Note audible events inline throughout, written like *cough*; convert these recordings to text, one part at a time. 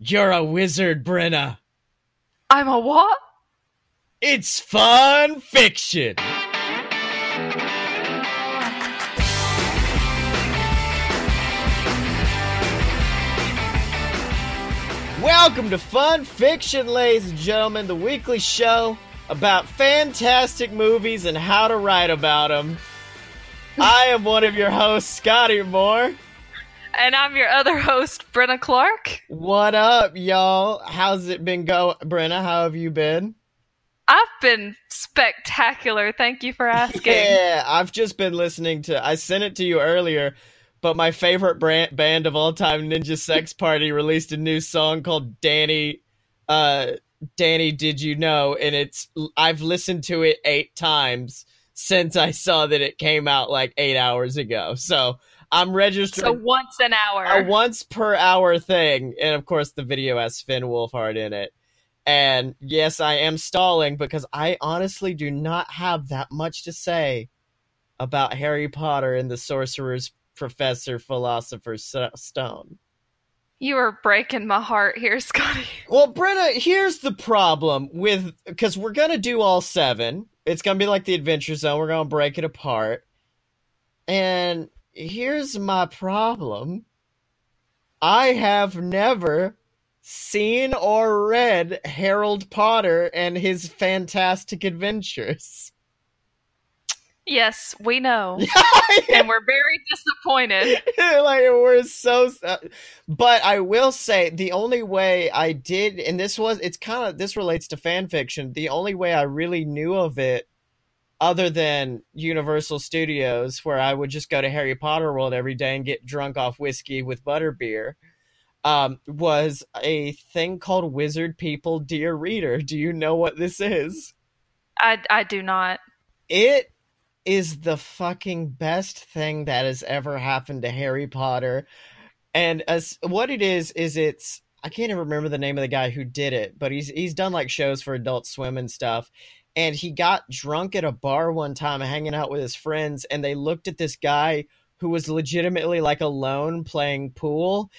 You're a wizard, Brenna. I'm a what? It's fun fiction. Welcome to Fun Fiction, ladies and gentlemen, the weekly show about fantastic movies and how to write about them. *laughs* I am one of your hosts, Scotty Moore. And I'm your other host, Brenna Clark. What up, y'all? How's it been going, Brenna? How have you been? I've been spectacular. Thank you for *laughs* asking. Yeah, I've just been listening to. I sent it to you earlier, but my favorite brand, band of all time, Ninja Sex *laughs* Party, released a new song called "Danny." Uh, Danny, did you know? And it's I've listened to it eight times since I saw that it came out like eight hours ago. So I'm registered. So once an hour. A once per hour thing. And of course, the video has Finn Wolfhard in it. And yes, I am stalling because I honestly do not have that much to say about Harry Potter and the Sorcerer's Professor Philosopher's Stone. You are breaking my heart here, Scotty. Well, Brenna, here's the problem with because we're gonna do all seven. It's gonna be like the Adventure Zone. We're gonna break it apart, and here's my problem I have never seen or read Harold Potter and his fantastic adventures. Yes, we know. *laughs* and we're very disappointed. *laughs* like we're so uh, but I will say the only way I did and this was it's kind of this relates to fan fiction. The only way I really knew of it other than Universal Studios, where I would just go to Harry Potter World every day and get drunk off whiskey with butterbeer, um, was a thing called Wizard People Dear Reader. Do you know what this is? I, I do not. It is the fucking best thing that has ever happened to Harry Potter. And as what it is is it's I can't even remember the name of the guy who did it, but he's he's done like shows for Adult Swim and stuff and he got drunk at a bar one time hanging out with his friends and they looked at this guy who was legitimately like alone playing pool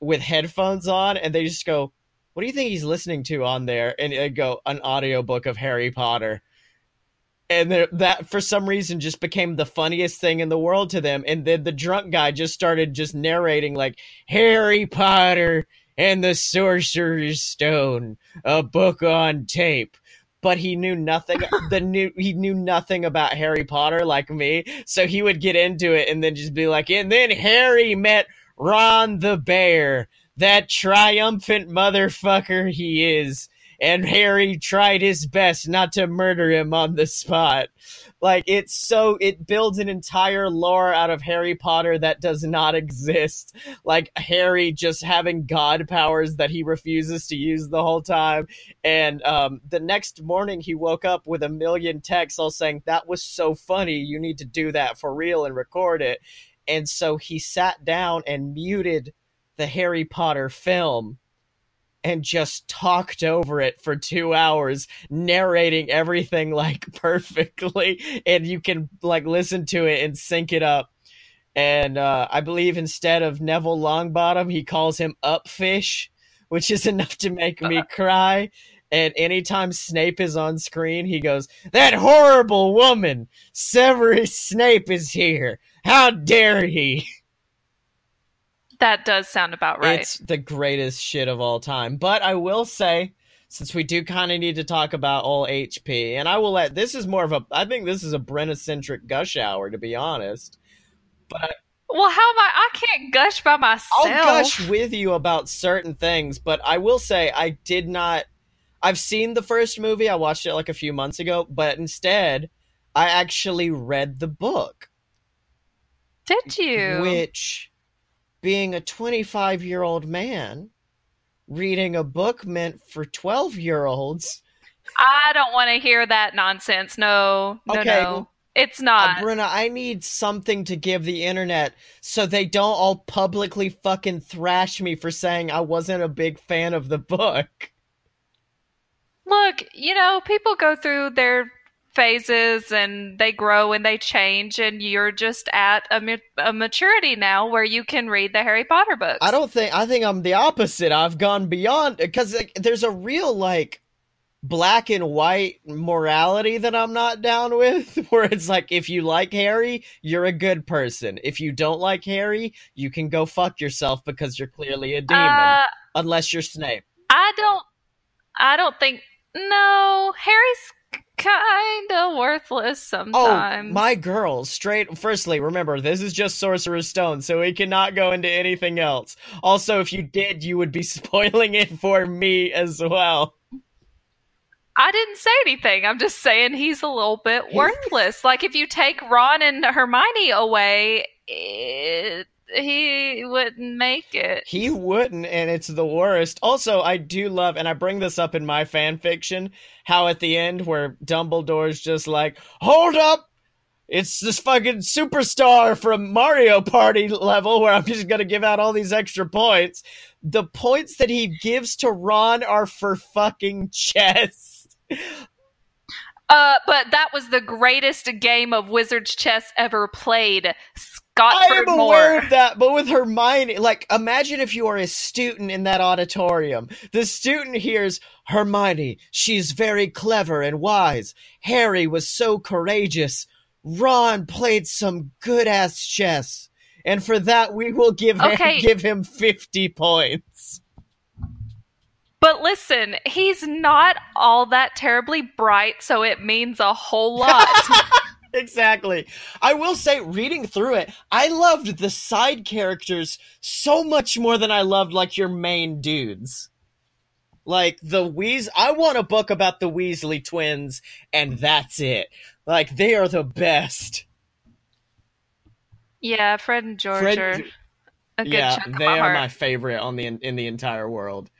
with headphones on and they just go what do you think he's listening to on there? And they go an audiobook of harry potter. And that for some reason just became the funniest thing in the world to them and then the drunk guy just started just narrating like harry potter and the sorcerer's stone a book on tape but he knew nothing the *laughs* new he knew nothing about Harry Potter like me. So he would get into it and then just be like, and then Harry met Ron the Bear, that triumphant motherfucker he is. And Harry tried his best not to murder him on the spot. Like it's so it builds an entire lore out of Harry Potter that does not exist. Like Harry just having god powers that he refuses to use the whole time. And um, the next morning he woke up with a million texts all saying, That was so funny, you need to do that for real and record it. And so he sat down and muted the Harry Potter film and just talked over it for two hours, narrating everything like *laughs* perfectly, and you can like listen to it and sync it up. And uh, I believe instead of Neville Longbottom, he calls him Upfish, which is *laughs* enough to make me *laughs* cry. And anytime Snape is on screen, he goes, That horrible woman! Severus Snape is here! How dare he! That does sound about right. It's the greatest shit of all time. But I will say, since we do kind of need to talk about all HP, and I will let this is more of a I think this is a Brenna centric gush hour, to be honest. But well, how am I? I can't gush by myself. I'll gush with you about certain things, but I will say I did not. I've seen the first movie. I watched it like a few months ago, but instead, I actually read the book. Did you? Which being a 25 year old man reading a book meant for 12 year olds. I don't want to hear that nonsense. No, no, okay. no. It's not. Uh, Brenna, I need something to give the internet so they don't all publicly fucking thrash me for saying I wasn't a big fan of the book. Look, you know, people go through their phases and they grow and they change and you're just at a, a, maturity now where you can read the harry potter books. I don't think i think i'm the opposite. I've gone beyond because like, there's a real like black and white morality that i'm not down with *laughs* where it's like if you like harry you're a good person. If you don't like harry you can go fuck yourself because you're clearly a demon uh, unless you're snape. I don't i don't think no harry's kind of worthless oh, sometimes. Oh, my girl, straight. Firstly, remember, this is just Sorcerer's Stone, so we cannot go into anything else. Also, if you did, you would be *laughs* spoiling it for me as well. I didn't say anything. I'm just saying he's a little bit worthless. like, if you take Ron and Hermione away, it he wouldn't make it. He wouldn't, and it's the worst. Also, I do love, and I bring this up in my fan fiction, how at the end where Dumbledore's just like, "Hold up." It's this fucking superstar from Mario Party level where I'm just gonna give out all these extra points. The points that he gives to Ron are for fucking chess. Uh, but that was the greatest game of Wizard's chess ever played. Scott I am aware of that, but with Hermione, like, imagine if you are a student in that auditorium. The student hears Hermione, she's very clever and wise. Harry was so courageous. Ron played some good ass chess. And for that, we will give okay. him, give him 50 points. But listen, he's not all that terribly bright, so it means a whole lot. *laughs* exactly. I will say, reading through it, I loved the side characters so much more than I loved like your main dudes. Like the Weas, I want a book about the Weasley twins, and that's it. Like they are the best. Yeah, Fred and George Fred, are a good yeah, they are my favorite on the in the entire world.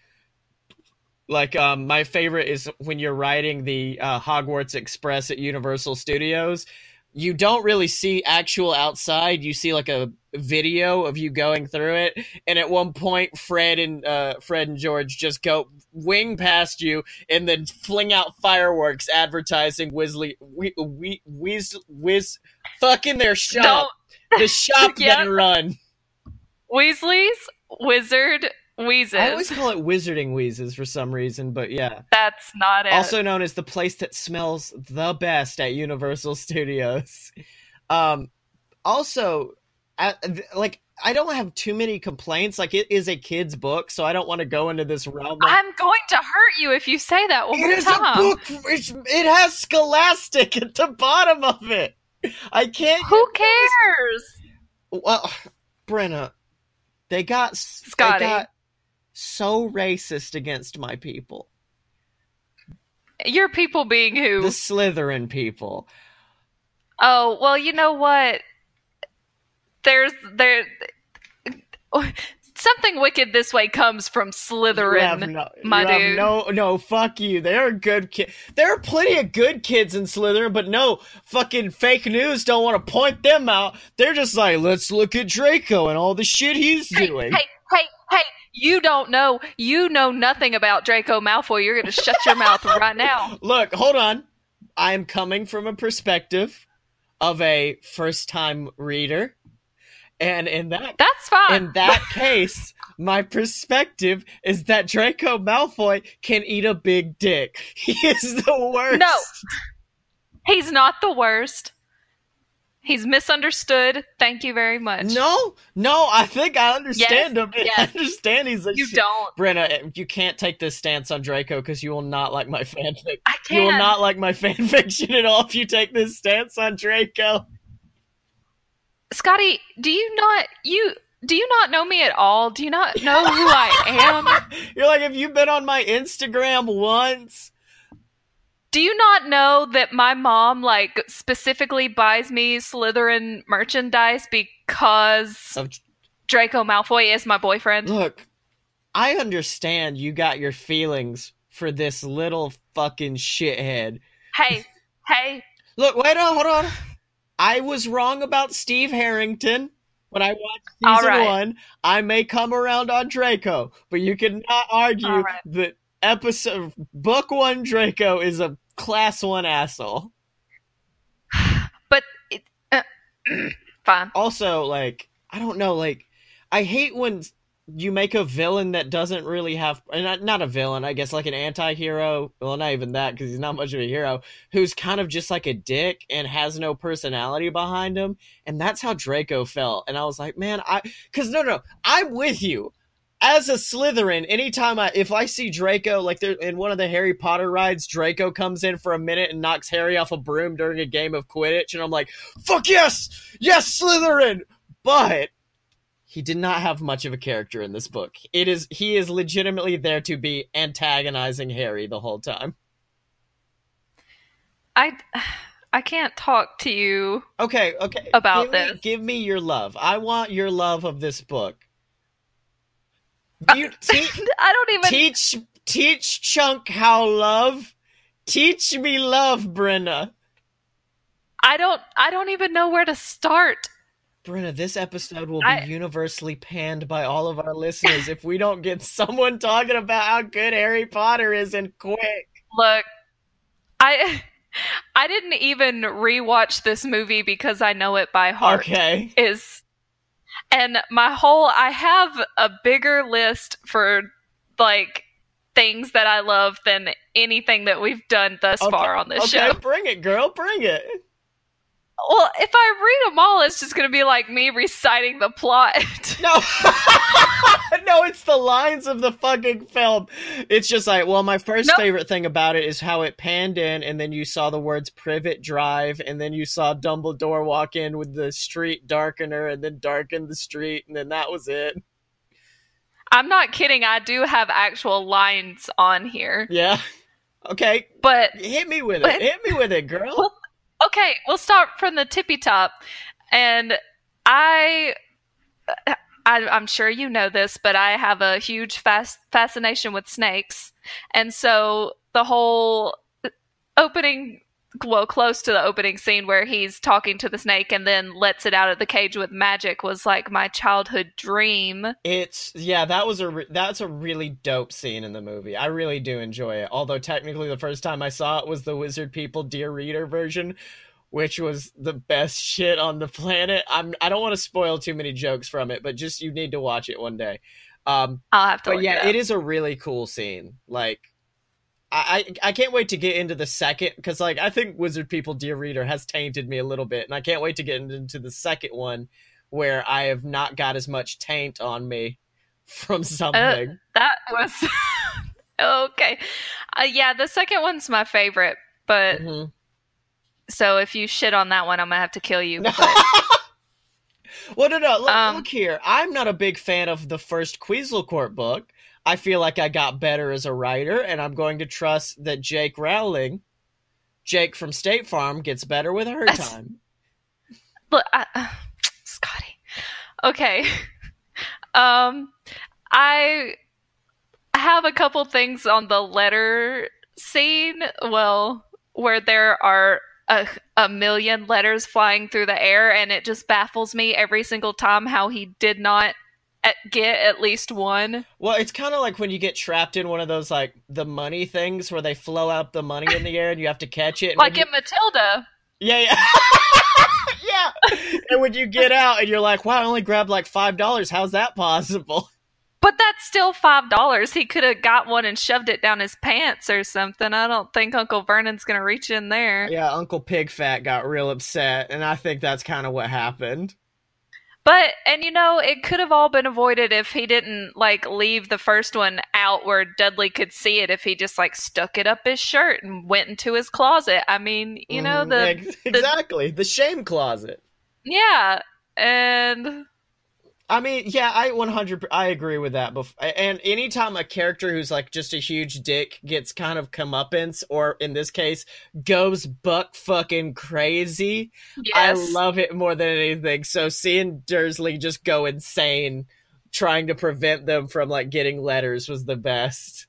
Like um, my favorite is when you're riding the uh, Hogwarts Express at Universal Studios. You don't really see actual outside. You see like a video of you going through it, and at one point, Fred and uh, Fred and George just go wing past you and then fling out fireworks advertising Weasley, we, we, Weas, Wiz, fucking their shop. Don't. The shop *laughs* yep. getting run. Weasley's Wizard Wheezes. I always call it Wizarding Wheezes for some reason, but yeah. That's not it. Also known as the place that smells the best at Universal Studios. Um, also, like, I don't have too many complaints. Like, it is a kid's book, so I don't want to go into this realm. Of... I'm going to hurt you if you say that one it more time. A book. It's, it has Scholastic at the bottom of it. I can't. Who cares? Well, Brenna, they got Scotty. They got so racist against my people. Your people being who? The Slytherin people. Oh, well, you know what? There's there something wicked this way comes from Slytherin, no, my dude. No, no, fuck you. There are good kids. There are plenty of good kids in Slytherin, but no, fucking fake news don't want to point them out. They're just like, let's look at Draco and all the shit he's hey, doing. Hey, you don't know. You know nothing about Draco Malfoy. You're going to shut your mouth right now. *laughs* Look, hold on. I'm coming from a perspective of a first time reader. And in that That's fine. In that case, my perspective is that Draco Malfoy can eat a big dick. *laughs* He is the worst. No. He's not the worst. He's misunderstood. Thank you very much. No, no, I think I understand yes, him. *laughs* Yes. I understand he's a You don't. Brenna, you can't take this stance on Draco because you will not like my fanfic. I can. You will not like my fanfiction *laughs* at all if you take this stance on Draco. Scotty, do you not you do you not know me at all? Do you not know who I *laughs* am? You're like, have you been on my Instagram once? Do you not know that my mom like specifically buys me Slytherin merchandise because oh, of... Draco Malfoy is my boyfriend? Look, I understand you got your feelings for this little fucking shithead. Hey, hey. Look, wait on, hold on. I was wrong about Steve Harrington when I watched season right. one. I may come around on Draco, but you cannot argue right. that episode book one Draco is a class one asshole. *sighs* but it, uh, *clears throat* fine. Also, like I don't know, like I hate when you make a villain that doesn't really have not, not a villain i guess like an anti-hero well not even that because he's not much of a hero who's kind of just like a dick and has no personality behind him and that's how draco felt and i was like man i because no no i'm with you as a slytherin anytime i if i see draco like there in one of the harry potter rides draco comes in for a minute and knocks harry off a broom during a game of quidditch and i'm like fuck yes yes slytherin but he did not have much of a character in this book. It is he is legitimately there to be antagonizing Harry the whole time. I I can't talk to you. Okay, okay. About give this. Me, give me your love. I want your love of this book. You *laughs* te- I don't even teach teach Chunk how love? Teach me love, Brenna. I don't I don't even know where to start. Brenna, this episode will be I- universally panned by all of our listeners if we don't get someone talking about how good Harry Potter is and quick. Look, I *laughs* I didn't even rewatch this movie because I know it by heart. Okay. Is and my whole I have a bigger list for like things that I love than anything that we've done thus Okay, far on this okay, show. bring it, girl, bring it. Well, if I read them all, it's just going to be like me reciting the plot. *laughs* No, *laughs* no, it's the lines of the fucking film. It's just like, well, my first Nope. favorite thing about it is how it panned in, and then you saw the words "Privet Drive," and then you saw Dumbledore walk in with the street darkener, and then darken the street, and then that was it. I'm not kidding. I do have actual lines on here, Yeah. Okay, but hit me with it. Hit me with it, girl. *laughs* Well, okay, we'll start from the tippy top. And I, I, I'm sure you know this, but I have a huge fas- fascination with snakes, and so the whole opening, well, close to the opening scene where he's talking to the snake and then lets it out of the cage with magic was like my childhood dream. It's yeah, that was a re- that's a really dope scene in the movie. I really do enjoy it. Although technically the first time I saw it was the Wizard People Dear Reader version, which was the best *laughs* shit on the planet. I'm I don't want to spoil too many jokes from it, but just you need to watch it one day. Um I'll have to. but yeah, it, it is a really cool scene. Like I I can't wait to get into the second because like I think Wizard People Dear Reader has tainted me a little bit, and I can't wait to get into the second one where I have not got as much taint on me *laughs* from something. That was *laughs* okay. Uh, yeah, the second one's my favorite, but Mhm. so if you shit on that one, I'm gonna have to kill you. *laughs* But well, no, no. Look, Um, look here. I'm not a big fan of the first Queaslecourt book. I feel like I got better as a writer, and I'm going to trust that Jake Rowling, Jake from State Farm, gets better with her That's- time. look, I, Scotty. Okay. *laughs* Um, I have a couple things on the letter scene. Well, where there are a, a million letters flying through the air, and it just baffles me every single time how he did not get at least one. Well, it's kind of like when you get trapped in one of those like the money things where they flow out the money in the air and you have to catch it. Like when you- in Matilda. Yeah, yeah. *laughs* yeah. And when you get out and you're like, wow, I only grabbed like $5. How's that possible? But that's still five dollars. He could have got one and shoved it down his pants or something. I don't think Uncle Vernon's gonna reach in there. Yeah, Uncle Pig Fat got real upset, and I think that's kind of what happened. But and you know, it could have all been avoided if he didn't like leave the first one out where Dudley could see it. If he just like stuck it up his shirt and went into his closet. I mean, you know Mhm, the ex- exactly the shame closet. yeah, and I mean, yeah, I 100 I agree with that. And anytime a character who's like just a huge dick gets kind of comeuppance, or in this case, goes buck fucking crazy, yes, I love it more than anything. So seeing Dursley just go insane trying to prevent them from like getting letters was the best.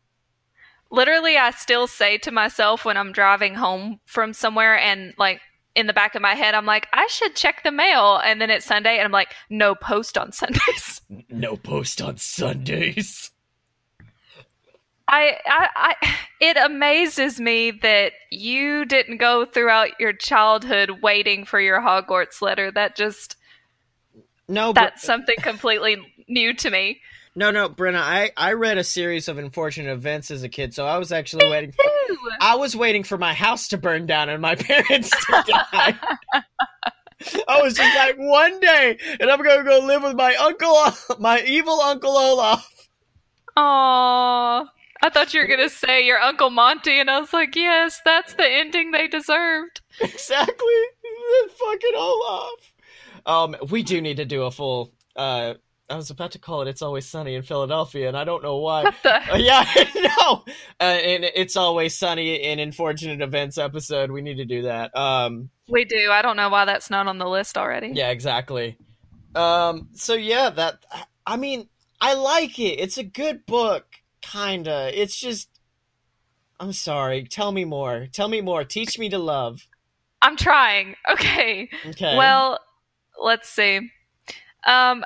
literally I still say to myself when I'm driving home from somewhere and like in the back of my head I'm like I should check the mail and then it's Sunday and I'm like no post on *laughs* Sundays. No post on Sundays. I I, I, I, it amazes me that you didn't go throughout your childhood waiting for your Hogwarts letter. That just, no, but, that's something completely new to me. No, no, Brenna. I I read a series of unfortunate events as a kid, so I was actually waiting. For, I was waiting for my house to burn down and my *laughs* parents to die. I was just like, one day, and I'm gonna go live with my uncle, my evil uncle Olaf. Aw. I thought you were going to say your Uncle Monty, and I was like, yes, that's the ending they deserved. Exactly, *laughs* fucking Olaf. Um, we do need to do a full. Uh, I was about to call it "It's Always Sunny in Philadelphia," and I don't know why. What the? *laughs* Uh, yeah, *laughs* no. Uh, and it's always sunny in unfortunate events episode. We need to do that. Um, We do. I don't know why that's not on the list already. yeah, exactly. Um, so yeah, that. I mean, I like it. It's a good book, kinda. It's just. I'm sorry. Tell me more. Tell me more. Teach me to love. I'm trying. Okay. Okay. Well, let's see. Um,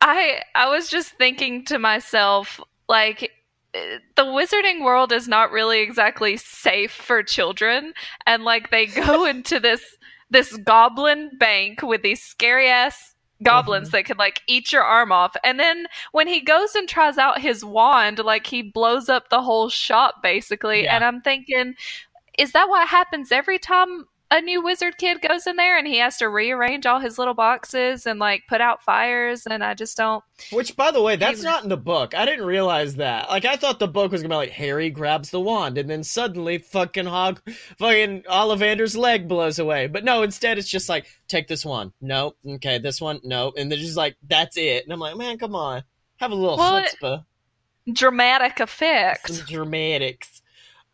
I I was just thinking to myself, like, eh, the wizarding world is not really exactly safe for children, and like they go *laughs* into this this goblin bank with these scary ass goblins Mhm. that could like eat your arm off and then when he goes and tries out his wand like he blows up the whole shop basically Yeah. and i'm thinking is that what happens every time a new wizard kid goes in there and he has to rearrange all his little boxes and like put out fires and I just don't Which, by the way, that's not in the book. I didn't realize that. Like, I thought the book was gonna be like Harry grabs the wand, and then suddenly, fucking hog, fucking Ollivander's leg blows away. But no, instead, it's just like, take this one. Nope. Okay, this one. Nope. And they're just like, that's it. And I'm like, man, come on, have a little Well, chutzpah, dramatic effect. dramatics.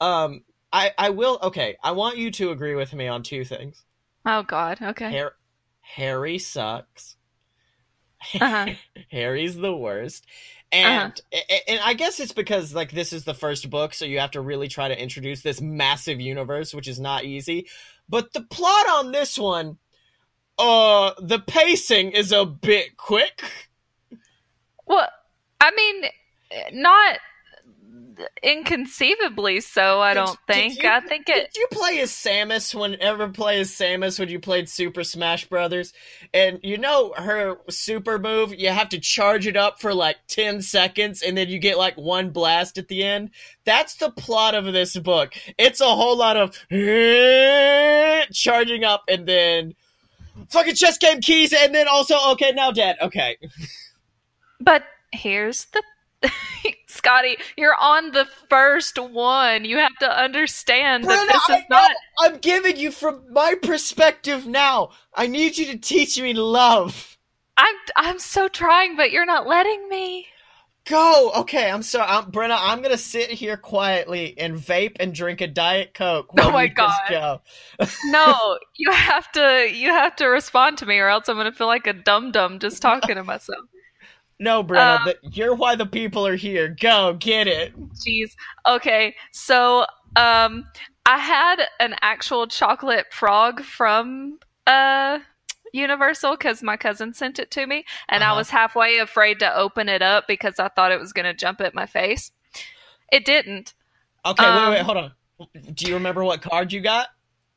Um, I I will. Okay, I want you to agree with me on two things. Oh god, okay. Har- Harry sucks. Uh-huh. *laughs* Harry's the worst. And a- and I guess it's because like this is the first book, so you have to really try to introduce this massive universe, which is not easy. But the plot on this one, uh, the pacing is a bit quick. Well, I mean not inconceivably so, I don't did think. you- I think it Did you play as Samus whenever play as Samus when you played Super Smash Brothers? And you know her super move, you have to charge it up for like 10 seconds and then you get like one blast at the end. That's the plot of this book. It's a whole lot of *laughs* charging up and then fucking chess game keys and then also okay, now dead. Okay. *laughs* But here's the *laughs* Scotty, you're on the first one. You have to understand that Brenna, this I is not. I'm giving you from my perspective now. I need you to teach me love. I'm I'm so trying, but you're not letting me. Go. Okay, I'm sorry, I'm, Brenna. I'm gonna sit here quietly and vape and drink a diet coke. Oh my God. go. No, you have to you have to respond to me or else I'm gonna feel like a dum dum just talking to myself. No, Brenna. Um, you're why the people are here. Go get it. Jeez. Okay, so um I had an actual chocolate frog from uh Universal because my cousin sent it to me, and I Uh-huh. was halfway afraid to open it up because I thought it was going to jump at my face. It didn't. Okay, wait, wait, Um, hold on. Do you remember what card you got?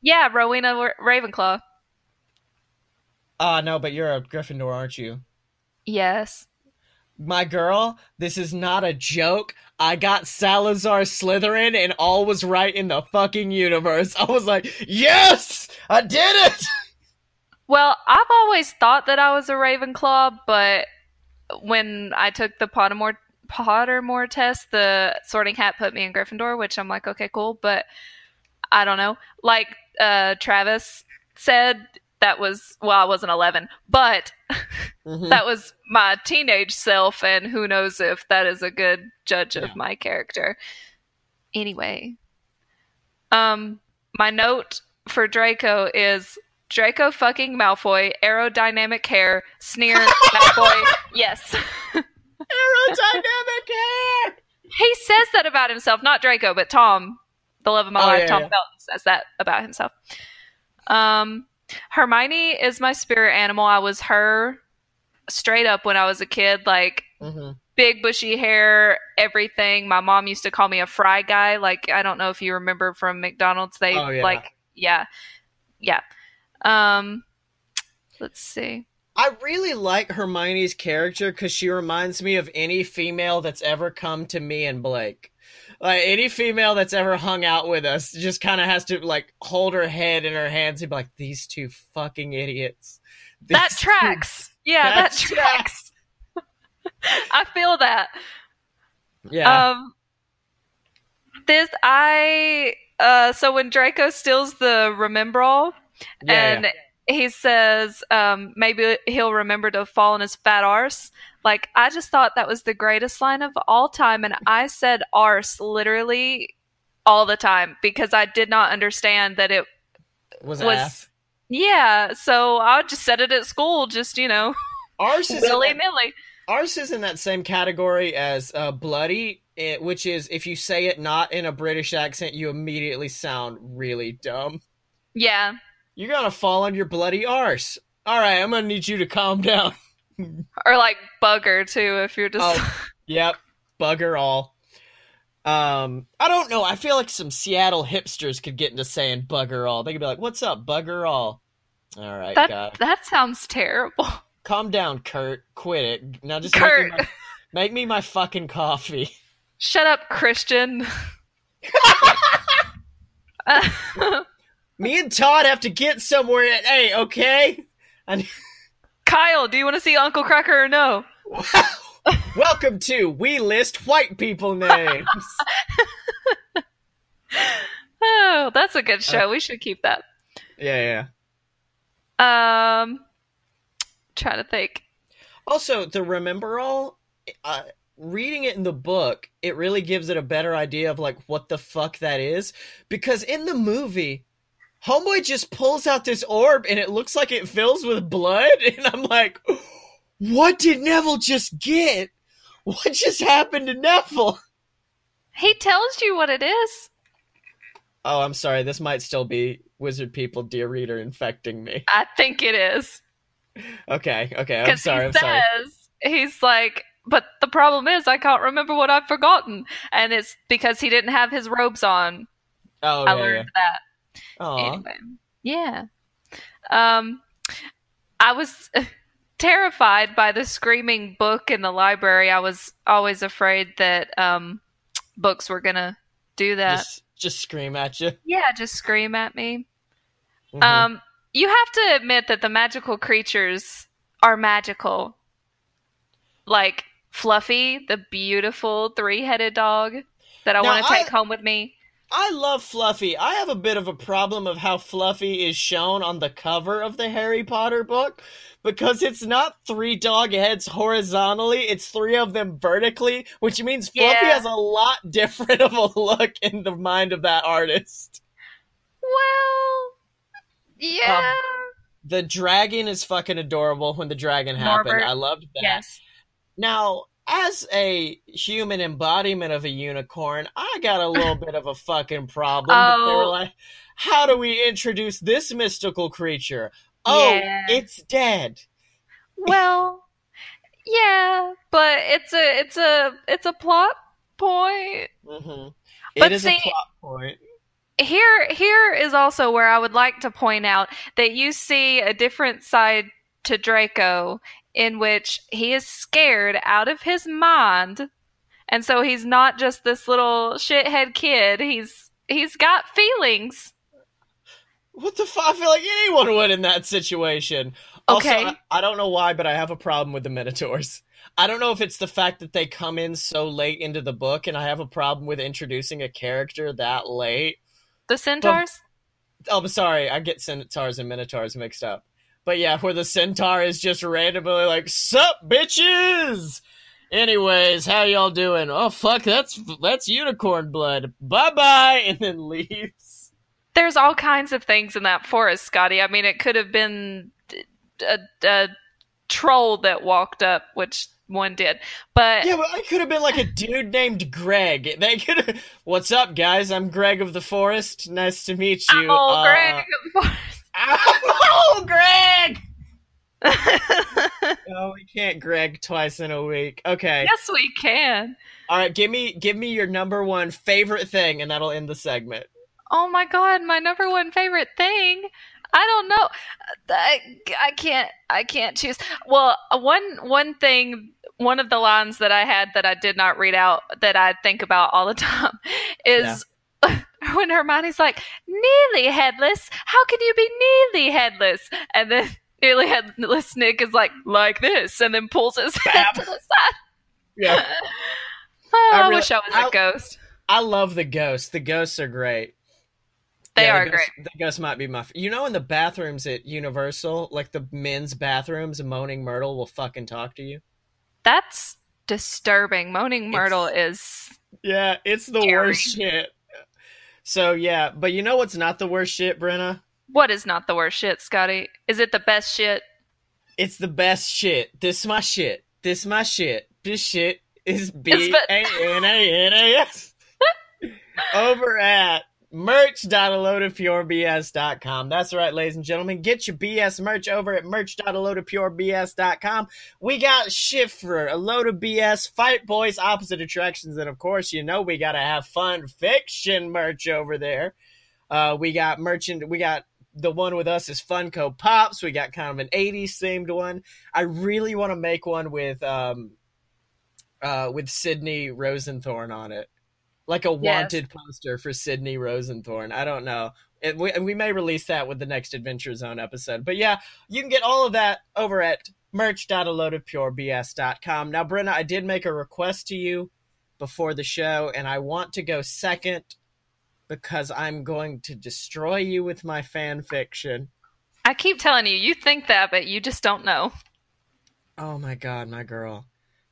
Yeah, Rowena Ra- Ravenclaw. Uh no, but you're a Gryffindor, aren't you? Yes. My girl, this is not a joke. I got Salazar Slytherin and all was right in the fucking universe. *laughs* I was like, yes! I did it! *laughs* Well, I've always thought that I was a Ravenclaw, but when I took the Pottermore Pottermore test, the Sorting Hat put me in Gryffindor, which I'm like, okay, cool, but I don't know. Like uh, Travis said, that was well, I wasn't 11, but Mhm. *laughs* that was my teenage self, and who knows if that is a good judge Yeah. of my character. Anyway, um, my note for Draco is Draco fucking Malfoy, aerodynamic hair, sneer, Malfoy. *laughs* Yes, *laughs* Aerodynamic hair! he says that about himself, not Draco, but Tom, the love of my Oh, life, yeah, Tom yeah. Felton says that about himself. Um, Hermione is my spirit animal. I was her straight up when I was a kid. Like hmm big bushy hair, everything. My mom used to call me a fry guy. Like I don't know if you remember from McDonald's. They Oh, yeah. like yeah, yeah. Um, let's see. I really like Hermione's character because she reminds me of any female that's ever come to me and Blake. Like any female that's ever hung out with us just kind of has to like hold her head in her hands and be like, "These two fucking idiots." That two- tracks. Yeah, that, tracks. *laughs* I feel that. Yeah. Um, this I uh so when Draco steals the remember all yeah, and he says um maybe he'll remember to fall on his fat arse. Like I just thought that was the greatest line of all time, and I said arse literally all the time because I did not understand that it was, was- ass. yeah. So I just said it at school, just you know, arse is in willy that, nilly. ours is in that same category as uh, bloody, eh, which is if you say it not in a British accent, you immediately sound really dumb. Yeah, You're gonna fall on your bloody arse. All right, I'm gonna need you to calm down. or like bugger too if you're just. Oh. Yep, bugger all. Um, I don't know. I feel like some Seattle hipsters could get into saying bugger all. They could be like, "What's up, bugger all?" All right, that God, that sounds terrible. calm down, Kurt. Quit it now. Just Kurt. Make, me my, make me my fucking coffee. Shut up, Christian. Uh, *laughs* *laughs* Me and Todd have to get somewhere. At, hey, okay. I, *laughs* Kyle, do you want to see Uncle Kracker or no? welcome to We List White People Names. *laughs* Oh, that's a good show. we should keep that. yeah, yeah. Um, trying to think. Also, the remember all, uh, reading it in the book, it really gives it a better idea of like what the fuck that is. Because in the movie, Homeboy just pulls out this orb and it looks like it fills with blood, *laughs* and I'm like, what did Neville just get? What just happened to Neville? He tells you what it is. Oh, I'm sorry. This might still be wizard people, dear reader, infecting me. I think it is. Okay, okay. I'm sorry. he I'm sorry. he's like, but the problem is I can't remember what I've forgotten. And it's because he didn't have his robes on. Oh, I yeah, learned that. Anyway, yeah. Um, I was *laughs* terrified by the screaming book in the library. I was always afraid that um, books were gonna do that. Just, just scream at you. yeah, just scream at me. Mhm. Um, you have to admit that the magical creatures are magical. Like Fluffy, the beautiful three-headed dog that I want to take I- home with me. I love Fluffy. I have a bit of a problem of how Fluffy is shown on the cover of the Harry Potter book because it's not three dog heads horizontally, it's three of them vertically, which means Fluffy Yeah. has a lot *laughs* different of a look in the mind of that artist. Well, yeah. Um, the dragon is fucking adorable when the dragon happened. Norbert, I loved that. yes. Now, as a human embodiment of a unicorn, I got a little bit of a fucking problem. that They were Oh. like, how do we introduce this mystical creature? Oh, Yeah. it's dead. Well, yeah, but it's a it's a it's a plot point. hmm But It is see- a plot point. Here here is also where I would like to point out that you see a different side to Draco in which he is scared out of his mind. And so he's not just this little shithead kid. He's he's got feelings. What the fuck? I feel like anyone would in that situation. Also, Okay. I, I don't know why, but I have a problem with the Minotaurs. I don't know if it's the fact that they come in so late into the book, and I have a problem with introducing a character that late. The centaurs? Oh, I'm oh, sorry, I get centaurs and minotaurs mixed up. But yeah, where the centaur is just randomly like, "Sup, bitches." Anyways, how y'all doing? Oh fuck, that's that's unicorn blood. Bye bye, *laughs* and then leaves. There's all kinds of things in that forest, Scotty. I mean, it could have been a troll that walked up, which one did. But Yeah, but I could have been like a dude named Greg. They could. What's up, guys? I'm Greg of the Forest. Nice to meet you. oh, Uh, Greg. Oh, *laughs* Greg! Can't Greg twice in a week. Okay. yes, we can. All right, give me give me your number one favorite thing, and that'll end the segment. Oh my god, my number one favorite thing. I don't know. I, I can't I can't choose. Well, uh, one one thing one of the lines that I had that I did not read out that I think about all the *laughs* time is *laughs* when Hermione's like, nearly headless? How can you be nearly headless? And then nearly headless Nick is like, like this, and then pulls his head to the side. Yeah. *laughs* Oh, I, I really- wish I was a I- ghost. I love the ghosts. The ghosts are great. They Yeah, are the great. The ghosts might be my. f- You know, in the bathrooms at Universal, like the men's bathrooms, Moaning Myrtle will fucking talk to you. That's disturbing. Moaning Myrtle is Yeah, it's the Scary. worst shit. So yeah, but you know what's not the worst shit, Brenna? What is not the worst shit, Scotty? Is it the best shit? It's the best shit. This my shit. This my shit. This shit is B A N A N A S. *laughs* *laughs* Over at merch.aloadofpurebs.com. That's right, ladies and gentlemen. Get your BS merch over at merch.aloadofpurebs.com. We got shit for a load of BS, fight boys, opposite attractions, and of course, you know we gotta have fun fiction merch over there. Uh, we got merchant. We got the one with us is Funko Pops. We got kind of an '80s themed one. I really want to make one with um, uh, with Sydney Rosenthorn on it, like a Yes. wanted poster for Sydney Rosenthorn. I don't know. It, we, and we may release that with the next Adventure Zone episode. But yeah, you can get all of that over at merch.aloadofpurebs.com. Now, Brenna, I did make a request to you before the show, and I want to go second because I'm going to destroy you with my fan fiction. I keep telling you, you think that, but you just don't know. Oh my god, my girl.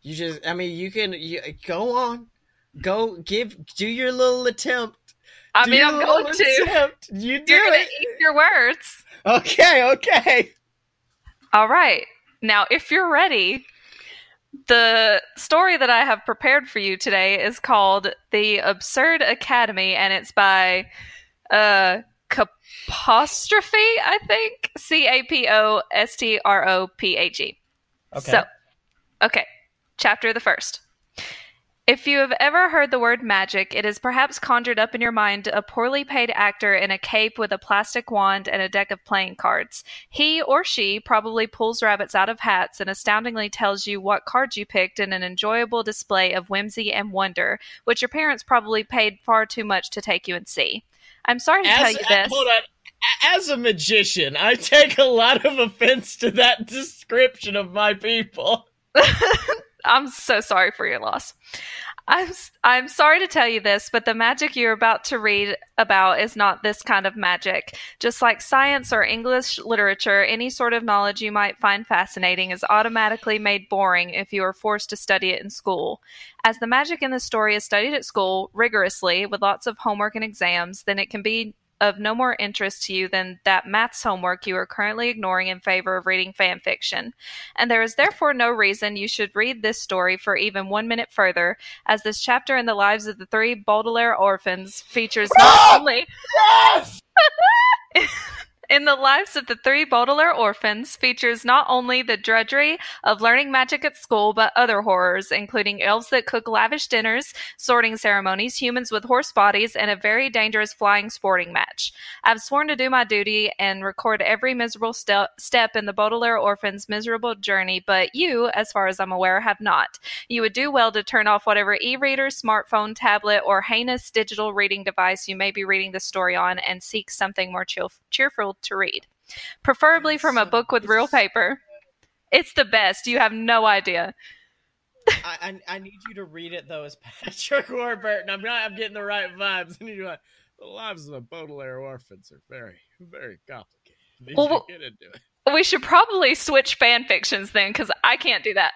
You just I mean you can you, go on. Go give do your little attempt. I Do mean, I'm going to. attempt. You do You're it. eat your words. Okay, okay. All right. Now, if you're ready, the story that I have prepared for you today is called The Absurd Academy, and it's by uh, Capostrophe, I think. C A P O S T R O P H E. Okay. So, okay. Chapter the first. If you have ever heard the word magic, it has perhaps conjured up in your mind a poorly paid actor in a cape with a plastic wand and a deck of playing cards. He or she probably pulls rabbits out of hats and astoundingly tells you what cards you picked in an enjoyable display of whimsy and wonder, which your parents probably paid far too much to take you and see. I'm sorry to tell as, you this. hold on. As a magician, I take a lot of offense to that *laughs* description of my people. *laughs* I'm so sorry for your loss. I'm I'm sorry to tell you this, but the magic you're about to read about is not this kind of magic. Just like science or English literature, any sort of knowledge you might find fascinating is automatically made boring if you are forced to study it in school. As the magic in the story is studied at school rigorously with lots of homework and exams, then it can be of no more interest to you than that maths homework you are currently ignoring in favor of reading fan fiction and there is therefore no reason you should read this story for even one minute further, as this chapter in the lives of the three Baudelaire orphans features not only Yes! *laughs* in the lives of the three Baudelaire orphans features not only the drudgery of learning magic at school, but other horrors, including elves that cook lavish dinners, sorting ceremonies, humans with horse bodies, and a very dangerous flying sporting match. I've sworn to do my duty and record every miserable ste- step in the Baudelaire orphans' miserable journey, but you, as far as I'm aware, have not. You would do well to turn off whatever e reader, smartphone, tablet, or heinous digital reading device you may be reading the story on and seek something more cheer- cheerful to read. Preferably from a book with real paper. It's the best. You have no idea. I, I I need you to read it though as *laughs* Patrick Warburton. I'm not I'm getting the right vibes. Like, the lives of the Baudelaire orphans are very, very complicated. Well, you well- to get into it. We should probably switch fan fictions then, because I can't do that.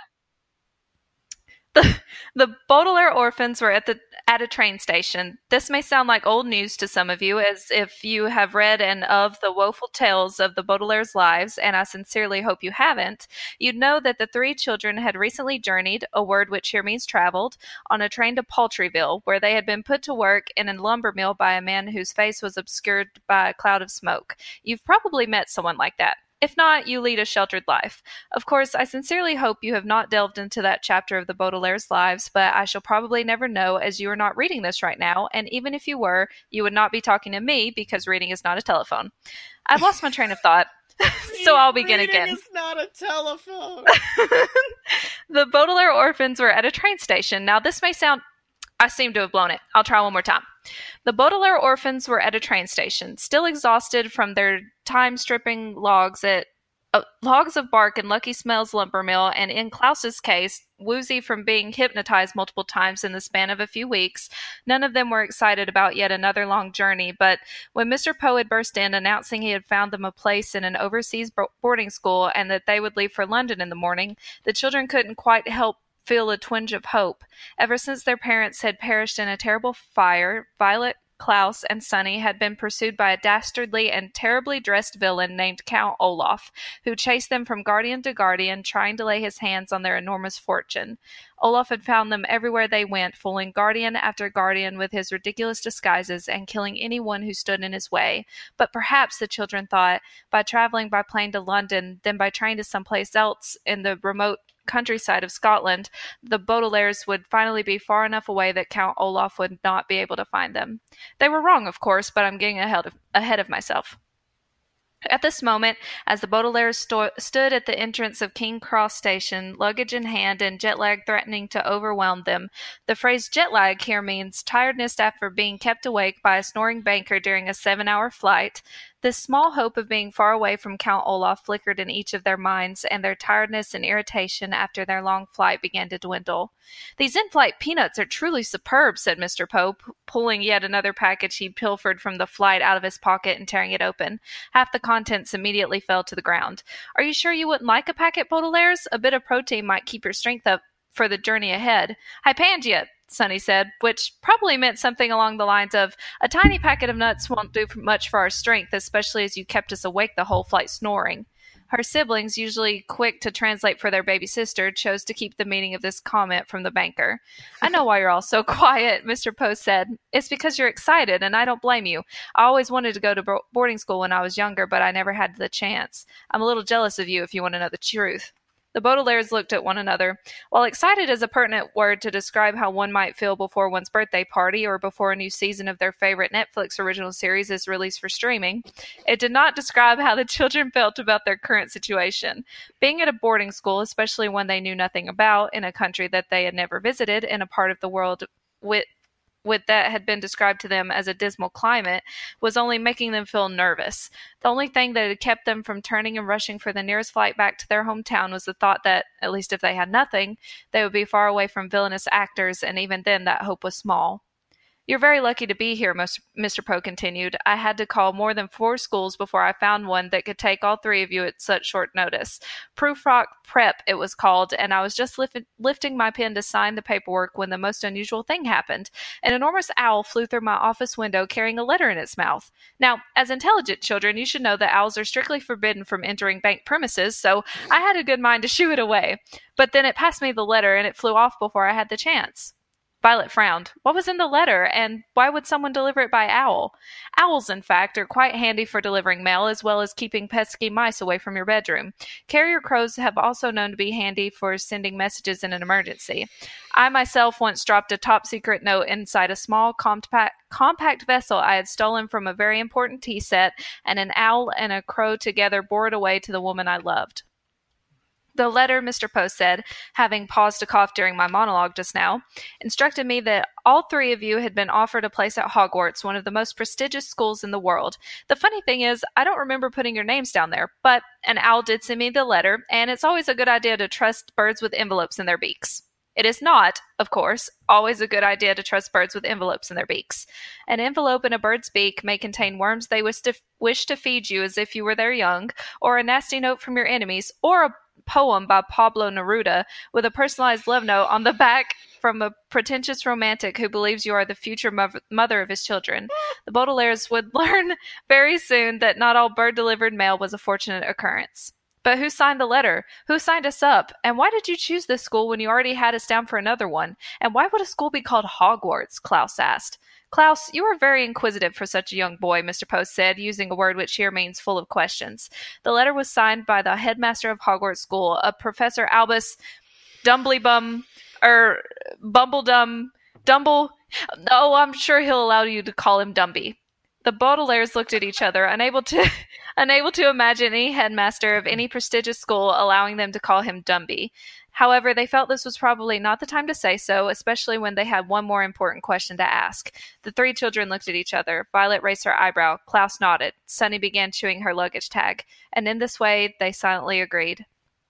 The, the Baudelaire orphans were at the at a train station. This may sound like old news to some of you, as if you have read and of the woeful tales of the Baudelaire's lives, and I sincerely hope you haven't. You'd know that the three children had recently journeyed, a word which here means traveled, on a train to Paltryville, where they had been put to work in a lumber mill by a man whose face was obscured by a cloud of smoke. You've probably met someone like that. If not, you lead a sheltered life. Of course, I sincerely hope you have not delved into that chapter of the Baudelaire's lives, but I shall probably never know as you are not reading this right now, and even if you were, you would not be talking to me because reading is not a telephone. I've lost my train of thought. *laughs* *laughs* so I'll begin again. Reading again. It's not a telephone. *laughs* the Baudelaire orphans were at a train station. Now, this may sound. I seem to have blown it. I'll try one more time. The Baudelaire orphans were at a train station, still exhausted from their time stripping logs at uh, logs of bark in Lucky Smell's lumber mill, and in Klaus's case, woozy from being hypnotized multiple times in the span of a few weeks. None of them were excited about yet another long journey, but when Mr. Poe had burst in announcing he had found them a place in an overseas boarding school and that they would leave for London in the morning, the children couldn't quite help feel a twinge of hope. Ever since their parents had perished in a terrible fire, Violet Klaus and Sunny had been pursued by a dastardly and terribly dressed villain named Count Olaf, who chased them from guardian to guardian, trying to lay his hands on their enormous fortune. Olaf had found them everywhere they went, fooling guardian after guardian with his ridiculous disguises and killing anyone who stood in his way. But perhaps, the children thought, by traveling by plane to London, then by train to some place else in the remote countryside of Scotland, the Baudelaires would finally be far enough away that Count Olaf would not be able to find them. They were wrong, of course, but I'm getting ahead of, ahead of myself. At this moment, as the Baudelaires sto- stood at the entrance of King Cross Station, luggage in hand and jet lag threatening to overwhelm them, the phrase jet lag here means tiredness after being kept awake by a snoring banker during a seven hour flight. This small hope of being far away from Count Olaf flickered in each of their minds, and their tiredness and irritation after their long flight began to dwindle. These in flight peanuts are truly superb, said Mr. Pope, pulling yet another package he pilfered from the flight out of his pocket and tearing it open. Half the contents immediately fell to the ground. Are you sure you wouldn't like a packet, Baudelaires? A bit of protein might keep your strength up for the journey ahead. Hypangia, Sunny said, which probably meant something along the lines of a tiny packet of nuts won't do much for our strength, especially as you kept us awake the whole flight snoring. Her siblings, usually quick to translate for their baby sister, chose to keep the meaning of this comment from the banker. I know why you're all so *laughs* quiet, Mr. Poe said. It's because you're excited, and I don't blame you. I always wanted to go to bo- boarding school when I was younger, but I never had the chance. I'm a little jealous of you if you want to know the truth. The Baudelaires looked at one another. While excited is a pertinent word to describe how one might feel before one's birthday party or before a new season of their favorite Netflix original series is released for streaming, it did not describe how the *laughs* children felt about their current situation. Being at a boarding school, especially one they knew nothing about, in a country that they had never visited, in a part of the world with with that had been described to them as a dismal climate was only making them feel nervous. The only thing that had kept them from turning and rushing for the nearest flight back to their hometown was the thought that, at least if they had nothing, they would be far away from villainous actors, and even then that hope was small. You're very lucky to be here, Mr. Poe continued. I had to call more than four schools before I found one that could take all three of you at such short notice. Prufrock Prep, it was called, and I was just lift- lifting my pen to sign the paperwork when the most unusual thing happened. An enormous owl flew through my office window carrying a letter in its mouth. Now, as intelligent children, you should know that owls are strictly forbidden from entering bank premises, so I had a good mind to shoo it away. But then it passed me the letter, and it flew off before I had the chance. Violet frowned. What was in the letter, and why would someone deliver it by owl? Owls, in fact, are quite handy for delivering mail as well as keeping pesky mice away from your bedroom. Carrier crows have also known to be handy for sending messages in an emergency. I myself once dropped a top secret note inside a small compact compact vessel I had stolen from a very important tea set, and an owl and a crow together bore it away to the woman I loved. The letter, Mr. Post said, having paused to cough during my monologue just now, instructed me that all three of you had been offered a place at Hogwarts, one of the most prestigious schools in the world. The funny thing is, I don't remember putting your names down there, but an owl did send me the letter, and it's always a good idea to trust birds with envelopes in their beaks. It is not, of course, always a good idea to trust birds with envelopes in their beaks. An envelope in a bird's beak may contain worms they wish to, wish to feed you as if you were their young, or a nasty note from your enemies, or a poem by Pablo Neruda with a personalized love note on the back from a pretentious romantic who believes you are the future mother of his children. The Baudelaires would *laughs* learn very soon that not all bird delivered mail was a fortunate occurrence. But who signed the letter? Who signed us up? And why did you choose this school when you already had us down for another one? And why would a school be called Hogwarts? Klaus asked. Klaus, you are very inquisitive for such a young boy, Mr. Post said, using a word which here means full of questions. The letter was signed by the headmaster of Hogwarts School, a Professor Albus Dumblebum, er, or Bumbledum, Dumble. Oh, I'm sure he'll allow you to call him Dumby. The Baudelaires looked at each other, unable to *laughs* unable to imagine any headmaster of any prestigious school allowing them to call him Dumby. However, they felt this was probably not the time to say so, especially when they had one more important question to ask. The three children looked at each other. Violet raised her eyebrow. Klaus nodded. Sunny began chewing her luggage tag. And in this way, they silently agreed.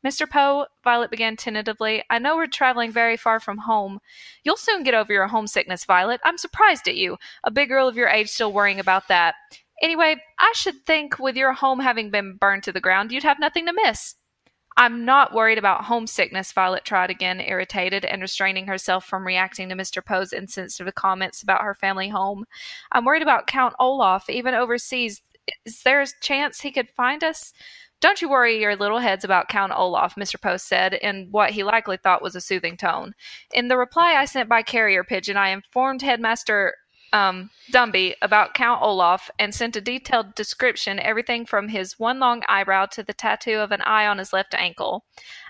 Mr. Poe, Violet began tentatively, I know we're traveling very far from home. You'll soon get over your homesickness, Violet. I'm surprised at you, a big girl of your age still worrying about that. Anyway, I should think with your home having been burned to the ground, you'd have nothing to miss. I'm not worried about homesickness, Violet tried again, irritated and restraining herself from reacting to Mr. Poe's insensitive comments about her family home. I'm worried about Count Olaf, even overseas. Is there a chance he could find us? Don't you worry your little heads about Count Olaf, Mr. Post said, in what he likely thought was a soothing tone. In the reply I sent by carrier pigeon, I informed Headmaster um, Dumby about Count Olaf and sent a detailed description, everything from his one long eyebrow to the tattoo of an eye on his left ankle.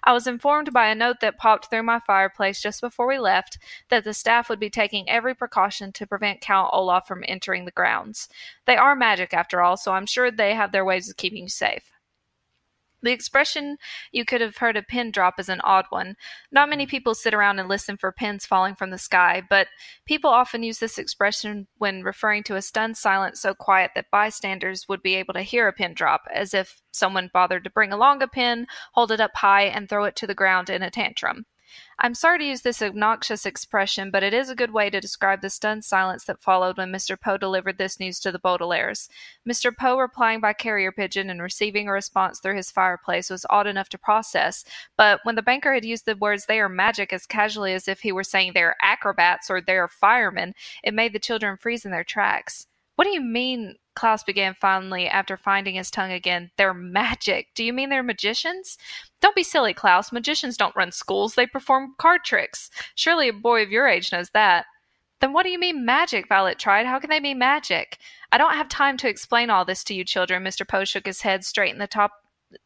I was informed by a note that popped through my fireplace just before we left that the staff would be taking every precaution to prevent Count Olaf from entering the grounds. They are magic, after all, so I'm sure they have their ways of keeping you safe. The expression you could have heard a pin drop is an odd one. Not many mm. people sit around and listen for pins falling from the sky, but people often use this expression when referring to a stunned silence so quiet that bystanders would be able to hear a pin drop, as if someone bothered to bring along a pin, hold it up high, and throw it to the ground in a tantrum. I'm sorry to use this obnoxious expression, but it is a good way to describe the stunned silence that followed when Mr. Poe delivered this news to the Baudelaires. Mr. Poe replying by carrier pigeon and receiving a response through his fireplace was odd enough to process, but when the banker had used the words they are magic as casually as if he were saying they are acrobats or they are firemen, it made the children freeze in their tracks. What do you mean? Klaus began finally after finding his tongue again. They're magic. Do you mean they're magicians? Don't be silly, Klaus. Magicians don't run schools, they perform card tricks. Surely a boy of your age knows that. Then what do you mean magic? Violet tried. How can they be magic? I don't have time to explain all this to you children. Mr. Poe shook his head, straightened the top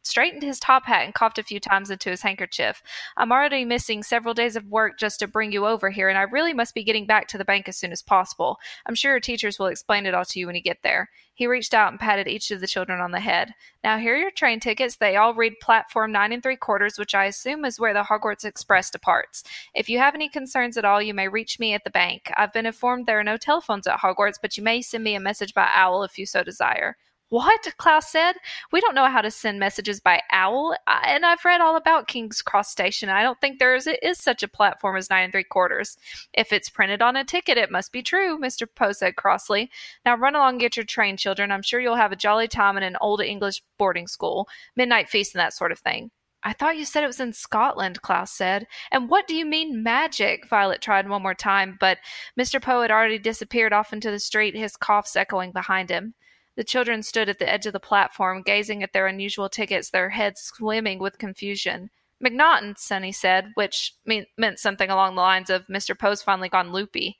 straightened his top hat and coughed a few times into his handkerchief. I'm already missing several days of work just to bring you over here, and I really must be getting back to the bank as soon as possible. I'm sure your teachers will explain it all to you when you get there. He reached out and patted each of the children on the head. Now here are your train tickets. They all read platform nine and three quarters, which I assume is where the Hogwarts Express departs. If you have any concerns at all, you may reach me at the bank. I've been informed there are no telephones at Hogwarts, but you may send me a message by owl if you so desire. What? Klaus said. We don't know how to send messages by owl, and I've read all about King's Cross Station. I don't think there is, is such a platform as nine and three quarters. If it's printed on a ticket, it must be true, Mr. Poe said crossly. Now run along and get your train, children. I'm sure you'll have a jolly time in an old English boarding school, midnight feast, and that sort of thing. I thought you said it was in Scotland, Klaus said. And what do you mean magic? Violet tried one more time, but Mr. Poe had already disappeared off into the street, his coughs echoing behind him. The children stood at the edge of the platform, gazing at their unusual tickets, their heads swimming with confusion. McNaughton, Sunny said, which mean, meant something along the lines of Mr. Poe's finally gone loopy.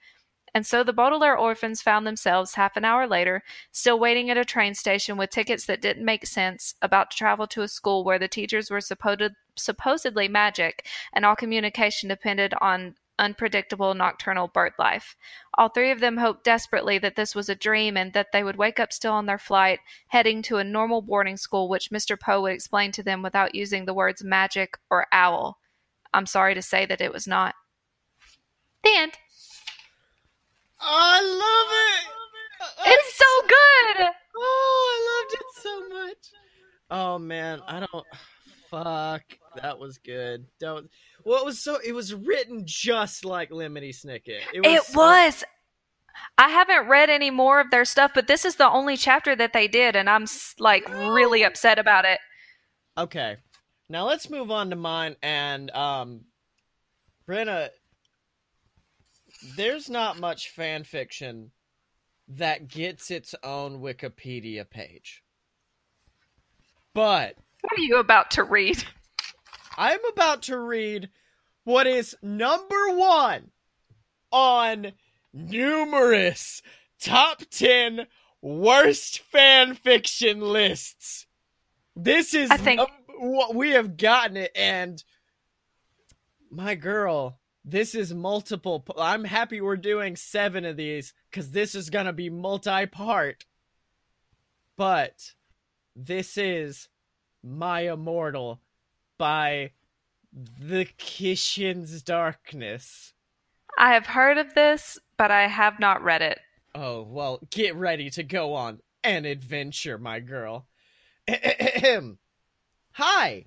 And so the Baudelaire orphans found themselves, half an hour later, still waiting at a train station with tickets that didn't make sense, about to travel to a school where the teachers were supposed, supposedly magic, and all communication depended on unpredictable nocturnal bird life. All three of them hoped desperately that this was a dream and that they would wake up still on their flight, heading to a normal boarding school, which Mr. Poe would explain to them without using the words magic or owl. I'm sorry to say that it was not. The end. I love it. It's so good. Oh, I loved it so much. Oh man, I don't. Fuck, that was good. Don't. Well, it was so. It was written just like Lemony Snicket. It was. It so, was. I haven't read any more of their stuff, but this is the only chapter that they did, and I'm like really upset about it. Okay, now let's move on to mine. And um, Brenna, there's not much fan fiction that gets its own Wikipedia page, but what are you about to read? I'm about to read what is number one on numerous top 10 worst fan fiction lists. This is I think- um, what we have gotten it and my girl, this is multiple I'm happy we're doing 7 of these cuz this is going to be multi-part. But this is My Immortal by The Kishin's Darkness. I have heard of this, but I have not read it. Oh, well, get ready to go on an adventure, my girl. *clears throat* Hi,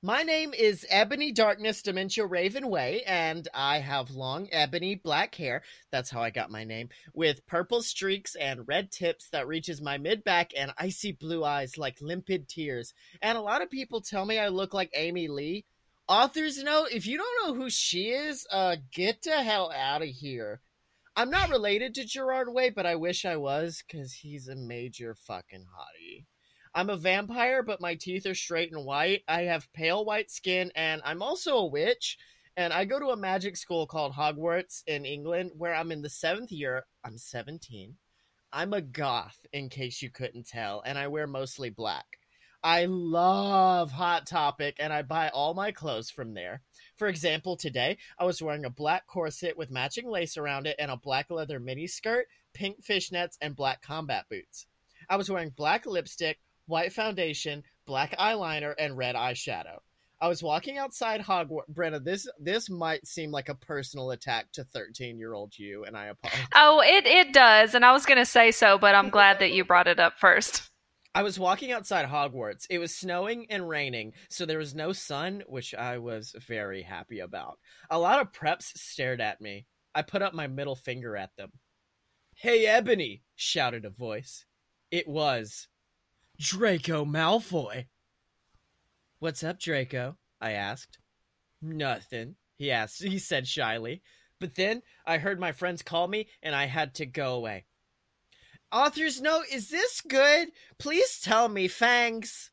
my name is Ebony Darkness Dementia Raven Way, and I have long ebony black hair. That's how I got my name, with purple streaks and red tips that reaches my mid back and icy blue eyes like limpid tears. And a lot of people tell me I look like Amy Lee. Authors note, if you don't know who she is, uh, get the hell out of here. I'm not related to Gerard Way, but I wish I was because he's a major fucking hottie. I'm a vampire, but my teeth are straight and white. I have pale white skin, and I'm also a witch. And I go to a magic school called Hogwarts in England, where I'm in the seventh year. I'm 17. I'm a goth, in case you couldn't tell, and I wear mostly black. I love Hot Topic, and I buy all my clothes from there. For example, today I was wearing a black corset with matching lace around it and a black leather mini skirt, pink fishnets, and black combat boots. I was wearing black lipstick, white foundation, black eyeliner, and red eyeshadow. I was walking outside Hogwarts. Brenna, this this might seem like a personal attack to thirteen year old you, and I apologize. Oh, it it does, and I was going to say so, but I'm glad that you brought it up first. I was walking outside Hogwarts. It was snowing and raining, so there was no sun, which I was very happy about. A lot of preps stared at me. I put up my middle finger at them. Hey, Ebony! shouted a voice. It was Draco Malfoy. What's up, Draco? I asked. Nothing, he asked. He said shyly. But then I heard my friends call me, and I had to go away. Author's note, is this good? Please tell me, Fangs.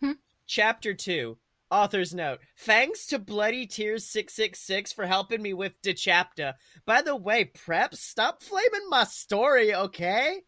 Hmm? Chapter 2. Author's note. Thanks to Bloody Tears 666 for helping me with the chapter. By the way, Prep, stop flaming my story, okay?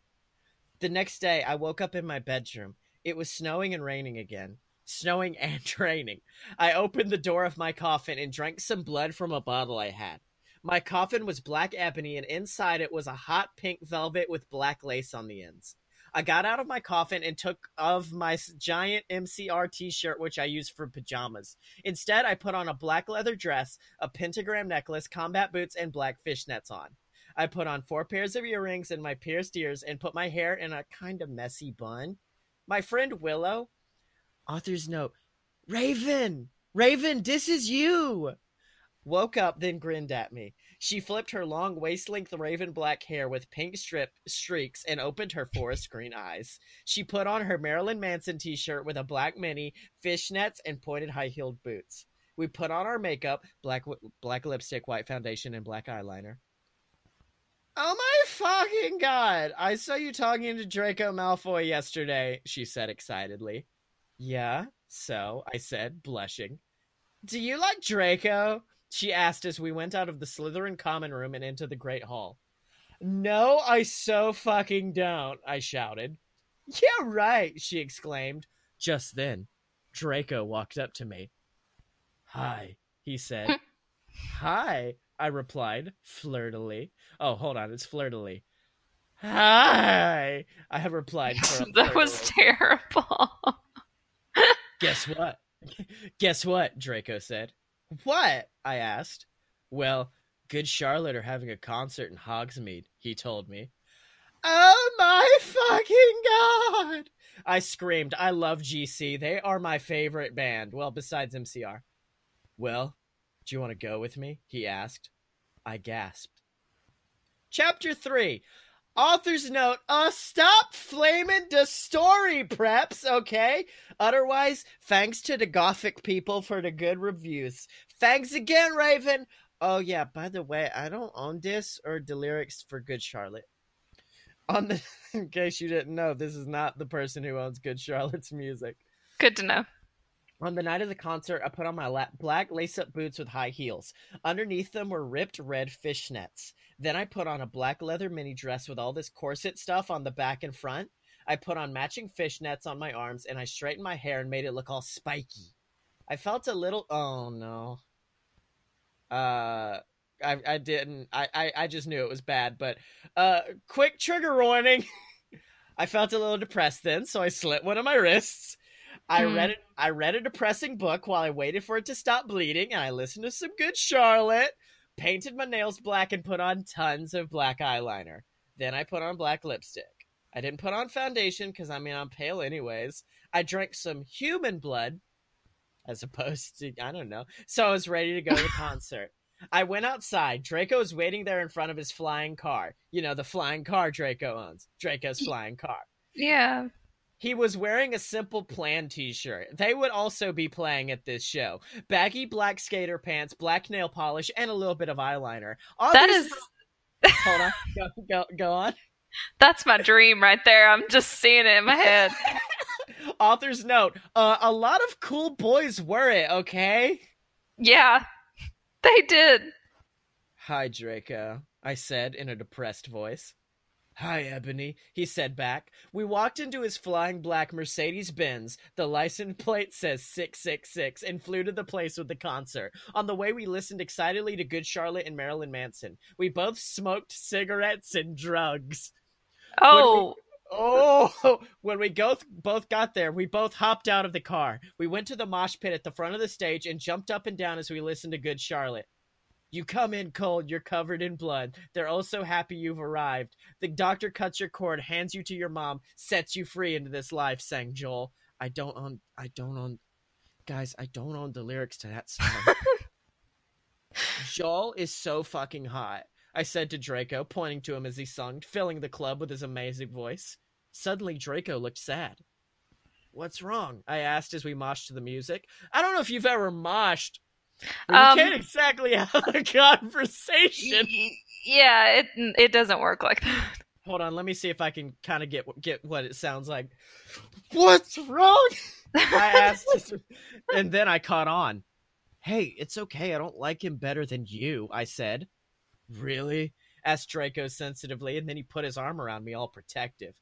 The next day, I woke up in my bedroom. It was snowing and raining again. Snowing *laughs* and raining. I opened the door of my coffin and drank some blood from a bottle I had. My coffin was black ebony, and inside it was a hot pink velvet with black lace on the ends. I got out of my coffin and took off my giant MCR t shirt, which I use for pajamas. Instead, I put on a black leather dress, a pentagram necklace, combat boots, and black fishnets on. I put on four pairs of earrings and my pierced ears and put my hair in a kind of messy bun. My friend Willow, author's note, Raven, Raven, this is you woke up, then grinned at me. She flipped her long waist length raven black hair with pink strip streaks and opened her forest green eyes. She put on her Marilyn Manson t shirt with a black mini, fishnets, and pointed high heeled boots. We put on our makeup, black black lipstick, white foundation, and black eyeliner. Oh my fucking god! I saw you talking to Draco Malfoy yesterday, she said excitedly. Yeah, so, I said, blushing. Do you like Draco? She asked as we went out of the Slytherin common room and into the Great Hall. No, I so fucking don't, I shouted. Yeah, right, she exclaimed. Just then, Draco walked up to me. Hi, he said. *laughs* Hi, I replied, flirtily. Oh, hold on, it's flirtily. Hi, I have replied. *laughs* That was terrible. Guess what? *laughs* Guess what? Draco said. What? I asked. Well, Good Charlotte are having a concert in Hogsmeade, he told me. Oh my fucking god! I screamed. I love GC. They are my favorite band. Well, besides MCR. Well, do you want to go with me? He asked. I gasped. Chapter 3 Author's note, uh, stop flaming the story, preps, okay? Otherwise, thanks to the gothic people for the good reviews. Thanks again, Raven. Oh yeah, by the way, I don't own this or the lyrics for Good Charlotte. On the *laughs* in case you didn't know, this is not the person who owns Good Charlotte's music. Good to know. On the night of the concert, I put on my la- black lace up boots with high heels. Underneath them were ripped red fishnets. Then I put on a black leather mini dress with all this corset stuff on the back and front. I put on matching fishnets on my arms and I straightened my hair and made it look all spiky. I felt a little. Oh no. Uh, I I didn't. I I, I just knew it was bad. But uh, quick trigger warning. *laughs* I felt a little depressed then, so I slit one of my wrists. I Hmm. read it. I read a depressing book while I waited for it to stop bleeding, and I listened to some good Charlotte. Painted my nails black and put on tons of black eyeliner. Then I put on black lipstick. I didn't put on foundation because I mean I'm pale anyways. I drank some human blood, as opposed to I don't know. So I was ready to go to the *laughs* concert. I went outside. Draco was waiting there in front of his flying car. You know the flying car Draco owns. Draco's flying car. Yeah. He was wearing a simple plan t-shirt. They would also be playing at this show. Baggy black skater pants, black nail polish, and a little bit of eyeliner. That this- Hold on. Go, go, go on. *laughs* that's my dream right there. I'm just seeing it in my head. *laughs* Author's note. Uh, a lot of cool boys were it, okay? Yeah. They did. Hi, Draco, I said in a depressed voice. Hi, Ebony, he said back. We walked into his flying black Mercedes Benz. The license plate says 666 and flew to the place with the concert. On the way, we listened excitedly to Good Charlotte and Marilyn Manson. We both smoked cigarettes and drugs. Oh, Oh, *laughs* when we both both got there, we both hopped out of the car. We went to the mosh pit at the front of the stage and jumped up and down as we listened to Good Charlotte. You come in cold, you're covered in blood. They're oh so happy you've arrived. The doctor cuts your cord, hands you to your mom, sets you free into this life, sang Joel. I don't own I don't own guys, I don't own the lyrics to that song. *laughs* Joel is so fucking hot. I said to Draco, pointing to him as he sung, filling the club with his amazing voice. Suddenly, Draco looked sad. What's wrong? I asked as we moshed to the music. I don't know if you've ever moshed. But Um, can't exactly have a *laughs* conversation. yeah. It it doesn't work like that. Hold on, let me see if I can kind of get get what it sounds like. What's wrong? I *laughs* asked, *laughs* and then I caught on. Hey, it's okay. I don't like him better than you. I said. Really? asked Draco sensitively, and then he put his arm around me, all protective.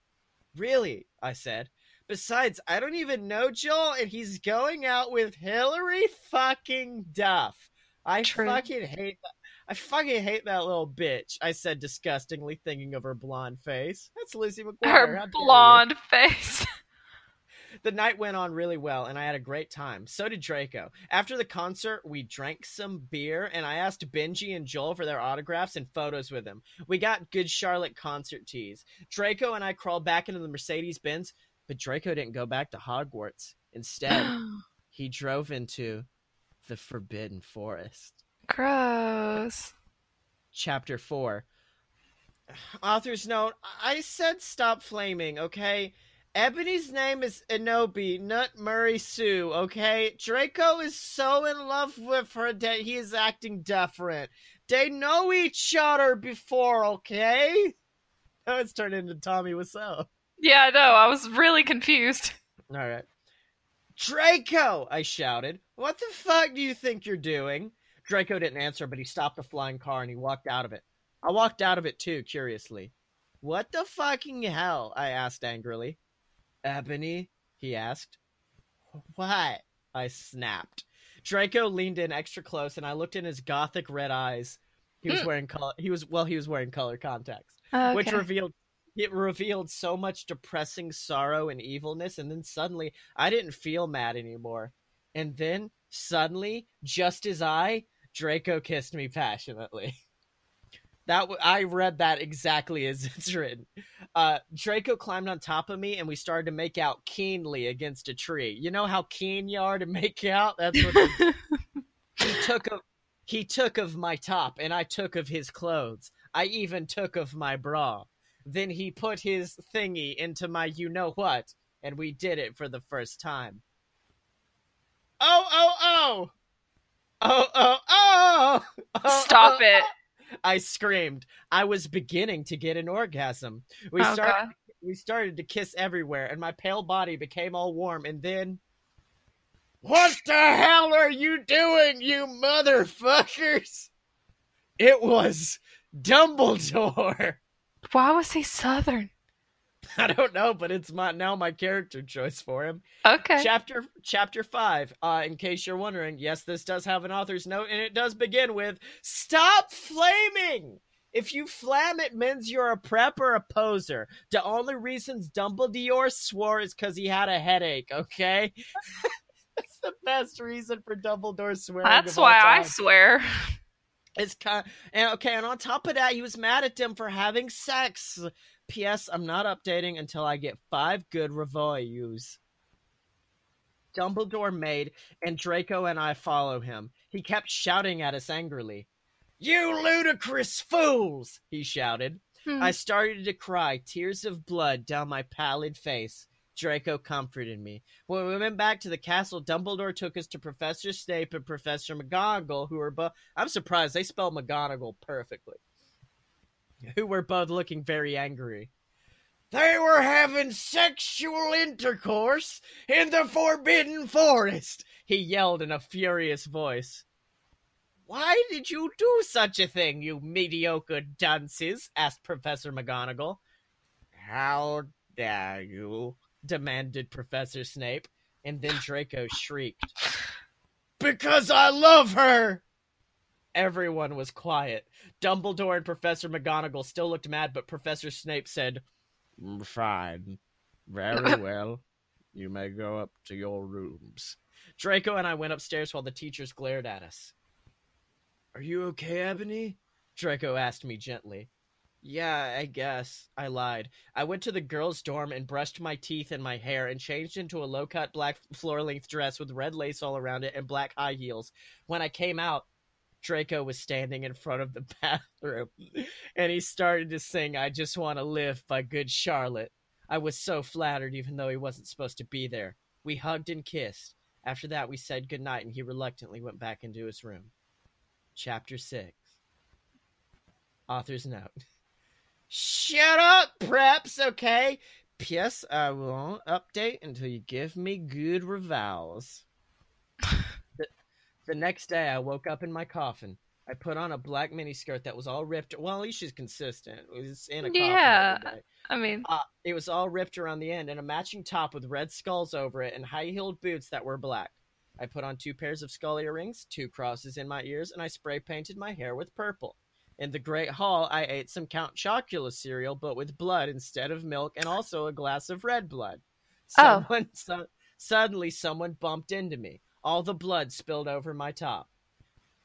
Really? I said. Besides, I don't even know Joel, and he's going out with Hilary fucking Duff. I True. fucking hate that. I fucking hate that little bitch. I said disgustingly, thinking of her blonde face. That's Lizzie McGuire. Her blonde face. *laughs* The night went on really well, and I had a great time. So did Draco. After the concert, we drank some beer, and I asked Benji and Joel for their autographs and photos with them. We got good Charlotte concert tees. Draco and I crawled back into the Mercedes Benz, but Draco didn't go back to Hogwarts. Instead, *gasps* he drove into the Forbidden Forest. Gross. Chapter 4. *sighs* Author's note I said stop flaming, okay? Ebony's name is Enobi, not Mary Sue, okay? Draco is so in love with her that he is acting different. They know each other before, okay? *laughs* Now it's turned into Tommy Wiseau. Yeah, I know. I was really confused. Alright. Draco! I shouted. What the fuck do you think you're doing? Draco didn't answer, but he stopped the flying car and he walked out of it. I walked out of it too, curiously. What the fucking hell? I asked angrily. Ebony? He asked. What? I snapped. Draco leaned in extra close and I looked in his gothic red eyes. He was Hmm. wearing color he was well, he was wearing color contacts Okay. which revealed it revealed so much depressing sorrow and evilness and then suddenly i didn't feel mad anymore. And then suddenly just as i draco kissed me passionately. That w- i read that exactly as *laughs* it's written. Uh draco climbed on top of me and we started to make out keenly against a tree. You know how keen you are to *laughs* make out? That's what *laughs* he took of he took of my top and I took of his clothes. I even took of my bra. Then he put his thingy into my you know what, and we did it for the first time. Oh oh oh. Oh oh oh. oh Stop oh, it. oh. I screamed. I was beginning to get an orgasm. We started God. we started to kiss everywhere, and my pale body became all warm, and then. What the hell are you doing, you motherfuckers? It was Dumbledore. Why was he Southern? *laughs* I don't know, but it's my now my character choice for him. Okay. Chapter chapter five. Uh, in case you're wondering, yes, this does have an author's note, and it does begin with "Stop flaming." If you flam, it means you're a prep or a poser. The only reasons Dumbledore swore is because he had a headache. Okay, *laughs* that's the best reason for Dumbledore swearing. That's why I swear. It's kind and okay, and on top of that, he was mad at them for having sex. P.S. I'm not updating until I get five good reviews. Dumbledore made, and Draco and I follow him. He kept shouting at us angrily. You ludicrous fools! He shouted. Hmm. I started to cry, tears of blood down my pallid face. Draco comforted me. When we went back to the castle, Dumbledore took us to Professor Snape and Professor McGonagall, who were both. I'm surprised they spelled McGonagall perfectly. Who were both looking very angry. They were having sexual intercourse in the Forbidden Forest, he yelled in a furious voice. Why did you do such a thing, you mediocre dunces? asked Professor McGonagall. How dare you? Demanded Professor Snape, and then Draco shrieked. Because I love her! Everyone was quiet. Dumbledore and Professor McGonagall still looked mad, but Professor Snape said, "Mm, Fine. Very *laughs* well. You may go up to your rooms. Draco and I went upstairs while the teachers glared at us. Are you okay, Ebony? Draco asked me gently. Yeah, I guess. I lied. I went to the girls' dorm and brushed my teeth and my hair and changed into a low cut black floor length dress with red lace all around it and black high heels. When I came out, Draco was standing in front of the *laughs* bathroom and he started to sing I Just Want to Live by Good Charlotte. I was so flattered, even though he wasn't supposed to be there. We hugged and kissed. After that, we said goodnight and he reluctantly went back into his room. Chapter 6 Author's Note *laughs* Shut up, preps, okay? P.S. I won't update until you give me good revals. the, the next day, I woke up in my coffin. I put on a black miniskirt that was all ripped. Well, at least she's consistent. It was in a coffin. Yeah. I mean, Uh, it was all ripped around the end and a matching top with red skulls over it and high heeled boots that were black. I put on two pairs of skull earrings, two crosses in my ears, and I spray painted my hair with purple. In the Great Hall, I ate some Count Chocula cereal, but with blood instead of milk, and also a glass of red blood. Oh. So, *laughs* suddenly, someone bumped into me. All the blood spilled over my top.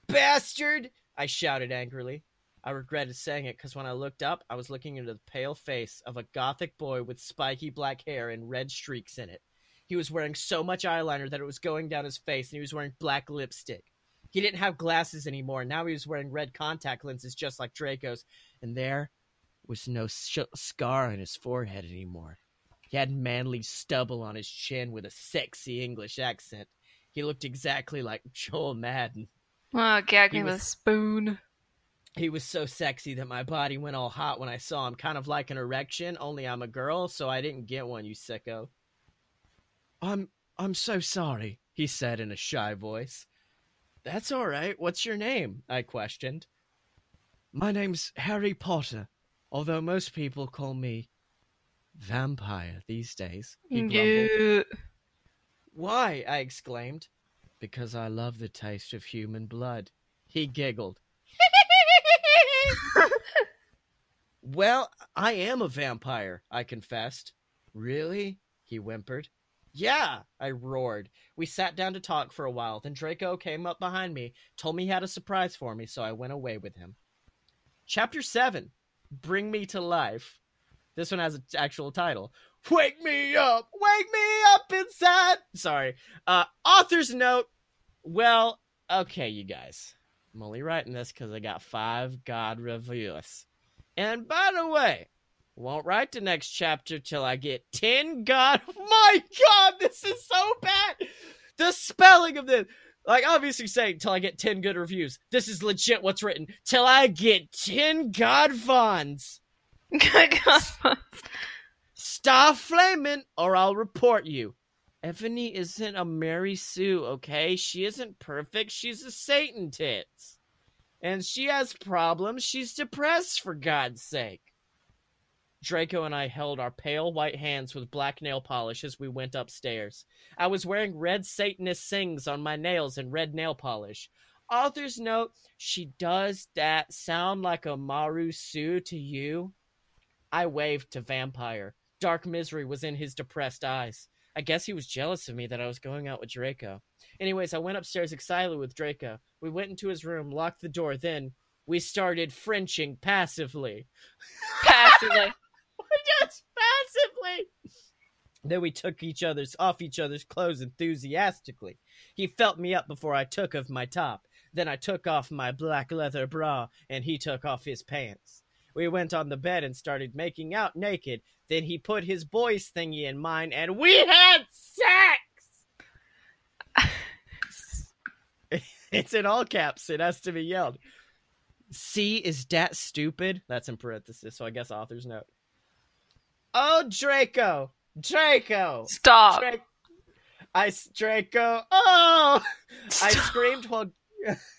Bastard! I shouted angrily. I regretted saying it because when I looked up, I was looking into the pale face of a gothic boy with spiky black hair and red streaks in it. He was wearing so much eyeliner that it was going down his face, and he was wearing black lipstick. He didn't have glasses anymore. Now he was wearing red contact lenses just like Draco's, and there was no sh- scar on his forehead anymore. He had manly stubble on his chin with a sexy English accent. He looked exactly like Joel Madden. oh, gag me with a spoon. He was so sexy that my body went all hot when I saw him, kind of like an erection, only I'm a girl, so I didn't get one, you sicko. I'm I'm so sorry, he said in a shy voice. That's all right. What's your name? I questioned. My name's Harry Potter, although most people call me vampire these days. He grumbled. Yeah. Why? I exclaimed. Because I love the taste of human blood. He giggled. *laughs* Well, I am a vampire, I confessed. Really? He whimpered. Yeah, I roared. We sat down to talk for a while. Then Draco came up behind me, told me he had a surprise for me, so I went away with him. Chapter 7 Bring Me to Life. This one has an actual title. Wake me up! Wake me up inside! Sorry. Uh, author's note. Well, okay, you guys. I'm only writing this because I got five God reviews. And by the way, won't write the next chapter till I get 10 God. *laughs* My God, this is so bad. The spelling of this. Like, obviously saying till I get 10 good reviews. This is legit what's written. Till I get 10 God Vons. *laughs* Stop flaming or I'll report you. Ebony isn't a Mary Sue, okay? She isn't perfect. She's a Satan tits. And she has problems. She's depressed, for God's sake. Draco and I held our pale white hands with black nail polish as we went upstairs. I was wearing red Satanist sings on my nails and red nail polish. Author's note, she does that sound like a Maru Sue to you? I waved to Vampire. Dark misery was in his depressed eyes. I guess he was jealous of me that I was going out with Draco. Anyways, I went upstairs excitedly with Draco. We went into his room, locked the door, then we started Frenching passively. Passively. Just passively. Then we took each other's off each other's clothes enthusiastically. He felt me up before I took off my top. Then I took off my black leather bra, and he took off his pants. We went on the bed and started making out naked. Then he put his boy's thingy in mine, and we had sex. *laughs* it's in all caps. It has to be yelled. C is dat stupid? That's in parentheses, so I guess author's note. Oh, Draco! Draco! Stop. Dra- I Draco. Oh! I screamed while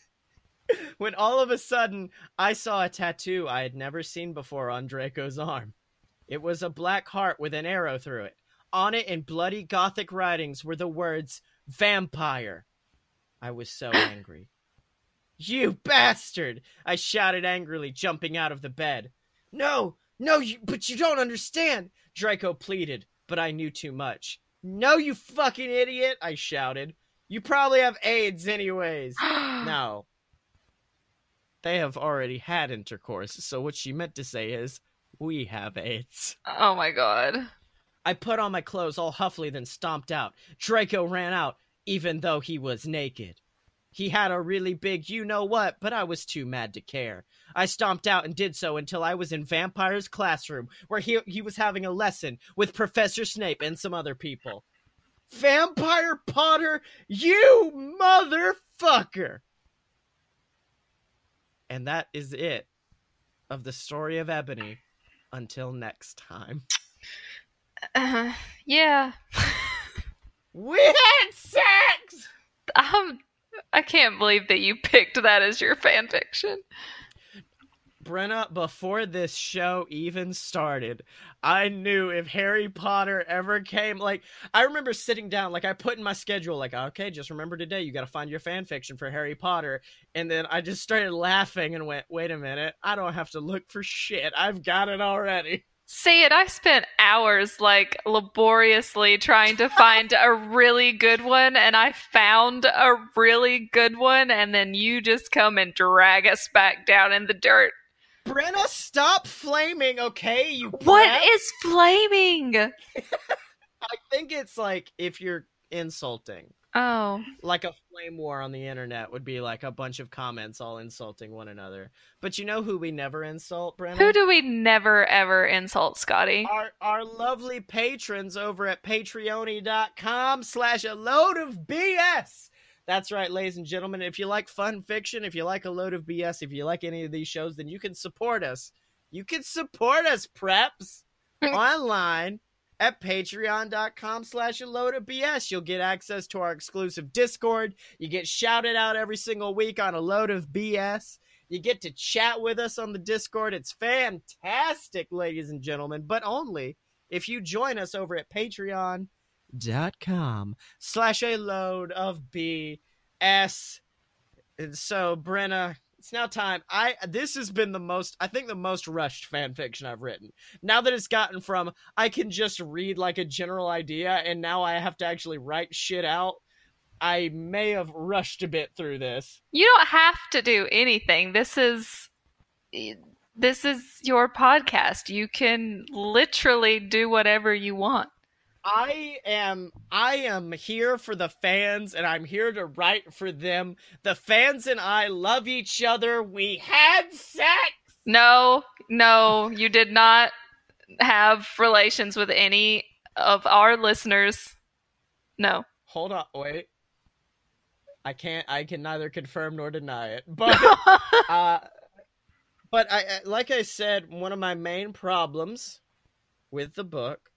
*laughs* when all of a sudden I saw a tattoo I had never seen before on Draco's arm. It was a black heart with an arrow through it. On it in bloody gothic writings were the words vampire. I was so *laughs* angry. You bastard! I shouted angrily, jumping out of the bed. No, no, you, but you don't understand, Draco pleaded, but I knew too much. No, you fucking idiot, I shouted. You probably have AIDS anyways. *gasps* No. They have already had intercourse, so what she meant to say is, we have AIDS. Oh my god. I put on my clothes all huffily, then stomped out. Draco ran out, even though he was naked. He had a really big you know what, but I was too mad to care. I stomped out and did so until I was in Vampire's classroom, where he, he was having a lesson with Professor Snape and some other people. Vampire Potter, you motherfucker! And that is it of the story of Ebony until next time. Uh, yeah. *laughs* We had sex! Um, I can't believe that you *laughs* picked that as your fan fiction. Brenna, before this show even started, I knew if Harry Potter ever came, like, I remember sitting down, like, I put in my schedule, like, okay, just remember today, you gotta find your fan fiction for Harry Potter. And then I just started laughing and went, wait a minute, I don't have to look for shit. I've got it already. See it, I spent hours like laboriously trying to find a really good one, and I found a really good one, and then you just come and drag us back down in the dirt. Brenna, stop flaming, okay? You What is flaming? *laughs* I think it's like if you're insulting. Oh, like a flame war on the internet would be like a bunch of comments all insulting one another. But you know who we never insult, Brennan? who do we never ever insult, Scotty? our our lovely patrons over at patreon.com slash a load of BS. That's right, ladies and gentlemen. If you like fun fiction, if you like a load of BS, if you like any of these shows, then you can support us. You can support us, preps, *laughs* online at patreon.com slash a load of BS. You'll get access to our exclusive Discord. You get shouted out every single week on a load of BS. You get to chat with us on the Discord. It's fantastic, ladies and gentlemen, but only if you join us over at patreon.com slash a load of BS. And so, Brenna, it's now time. I this has been the most I think the most rushed fan fiction I've written. Now that it's gotten from I can just read like a general idea and now I have to actually write shit out. I may have rushed a bit through this. You don't have to do anything. This is this is your podcast. You can literally do whatever you want. I am I am here for the fans and I'm here to write for them. The fans and I love each other. We had sex. No, no, you did not have relations with any of our listeners. No. Hold on, wait. I can't I can neither confirm nor deny it. *laughs* But uh but I like I said, one of my main problems with the book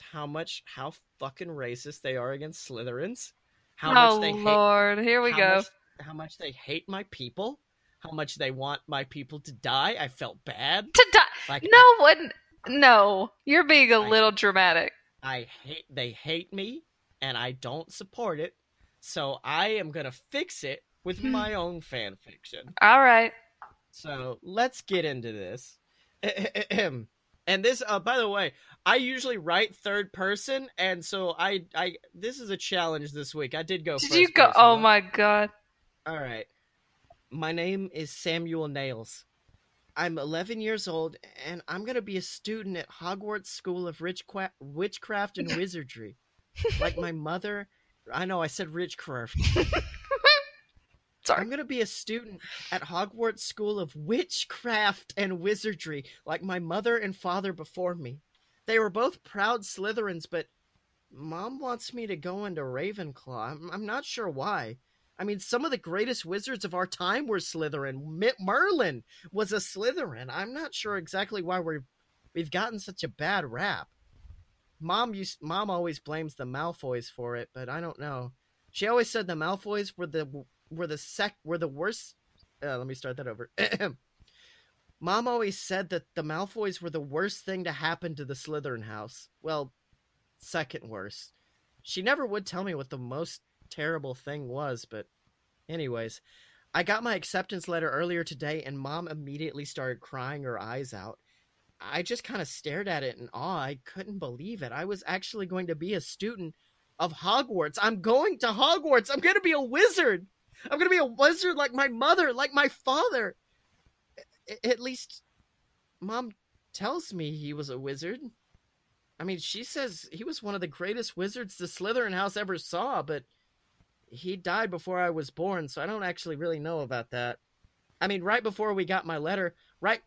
how much how fucking racist they are against Slytherins. How oh much they hate Lord, here we how go. Much, how much they hate my people. how much they want my people to die. I felt bad. To die. Like No one. No, you're being a I- little dramatic. I hate they hate me and I don't support it. So I am going to fix it with Hmm. my own fan fiction. All right. So, let's get into this. *clears throat* and this uh by the way, I usually write third person and so I I this is a challenge this week. I did go Did you go? Oh though. my god. All right. My name is Samuel Nails. I'm 11 years old, and I'm going to be a student at Hogwarts School of Richqua- Witchcraft and *laughs* Wizardry. like my mother. I know I said Richcraft. *laughs* Sorry. I'm going to be a student at Hogwarts School of Witchcraft and Wizardry, like my mother and father before me. They were both proud Slytherins, but mom wants me to go into Ravenclaw. I'm, I'm not sure why. I mean, some of the greatest wizards of our time were Slytherin. Merlin was a Slytherin. I'm not sure exactly why we're we've gotten such a bad rap. Mom used mom always blames the Malfoys for it, but I don't know. She always said the Malfoys were the were the sec were the worst. Uh, let me start that over. *clears throat* Mom always said that the Malfoys were the worst thing to happen to the Slytherin house. Well, second worst. She never would tell me what the most terrible thing was, but anyways, I got my acceptance letter earlier today and mom immediately started crying her eyes out. I just kind of stared at it in awe. I couldn't believe it. I was actually going to be a student of Hogwarts. I'm going to Hogwarts. I'm going to be a wizard. I'm going to be a wizard like my mother, like my father. A- At least mom tells me he was a wizard. I mean, she says he was one of the greatest wizards the Slytherin house ever saw, but he died before I was born, so I don't actually really know about that. I mean, right before we got my letter, right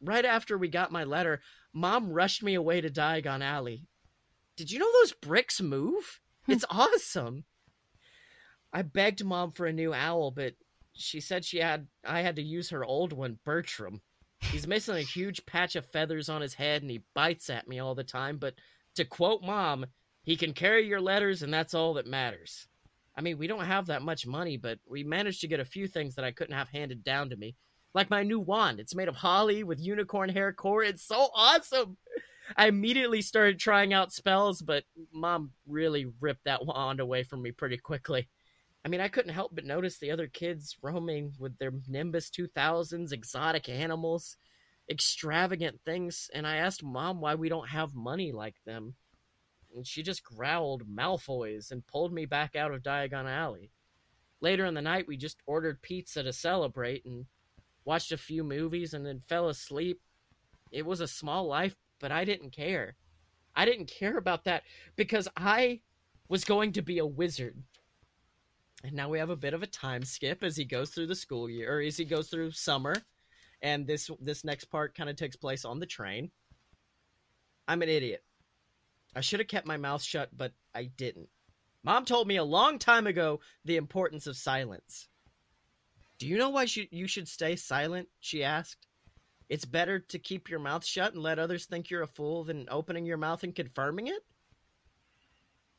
right after we got my letter, mom rushed me away to Diagon Alley. Did you know those bricks move? Hmm. It's awesome. I begged mom for a new owl, but she said she had I had to use her old one, Bertram. He's missing a huge patch of feathers on his head and he bites at me all the time, but to quote mom, he can carry your letters and that's all that matters. I mean, we don't have that much money, but we managed to get a few things that I couldn't have handed down to me. Like my new wand. It's made of holly with unicorn hair core. It's so awesome. I immediately started trying out spells, but mom really ripped that wand away from me pretty quickly. I mean, I couldn't help but notice the other kids roaming with their Nimbus 2000s, exotic animals, extravagant things, and I asked mom why we don't have money like them. And she just growled Malfoys and pulled me back out of Diagon Alley. Later in the night, we just ordered pizza to celebrate and watched a few movies and then fell asleep. It was a small life, but I didn't care. I didn't care about that because I was going to be a wizard. And now we have a bit of a time skip as he goes through the school year, or as he goes through summer, and this this next part kind of takes place on the train. I'm an idiot. I should have kept my mouth shut, but I didn't. Mom told me a long time ago the importance of silence. Do you know why you should stay silent? She asked. It's better to keep your mouth shut and let others think you're a fool than opening your mouth and confirming it?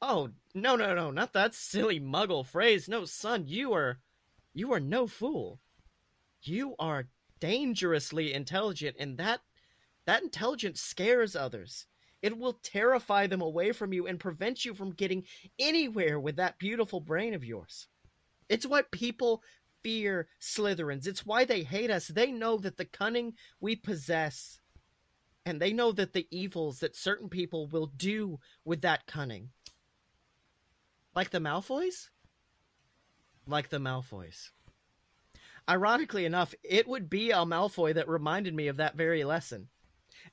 Oh, no, no, no, not that silly muggle phrase. No, son, you are. You are no fool. You are dangerously intelligent, and that. That intelligence scares others. It will terrify them away from you and prevent you from getting anywhere with that beautiful brain of yours. It's what people fear Slytherins. It's why they hate us. They know that the cunning we possess, and they know that the evils that certain people will do with that cunning. Like the Malfoys? Like the Malfoys. Ironically enough, it would be a Malfoy that reminded me of that very lesson.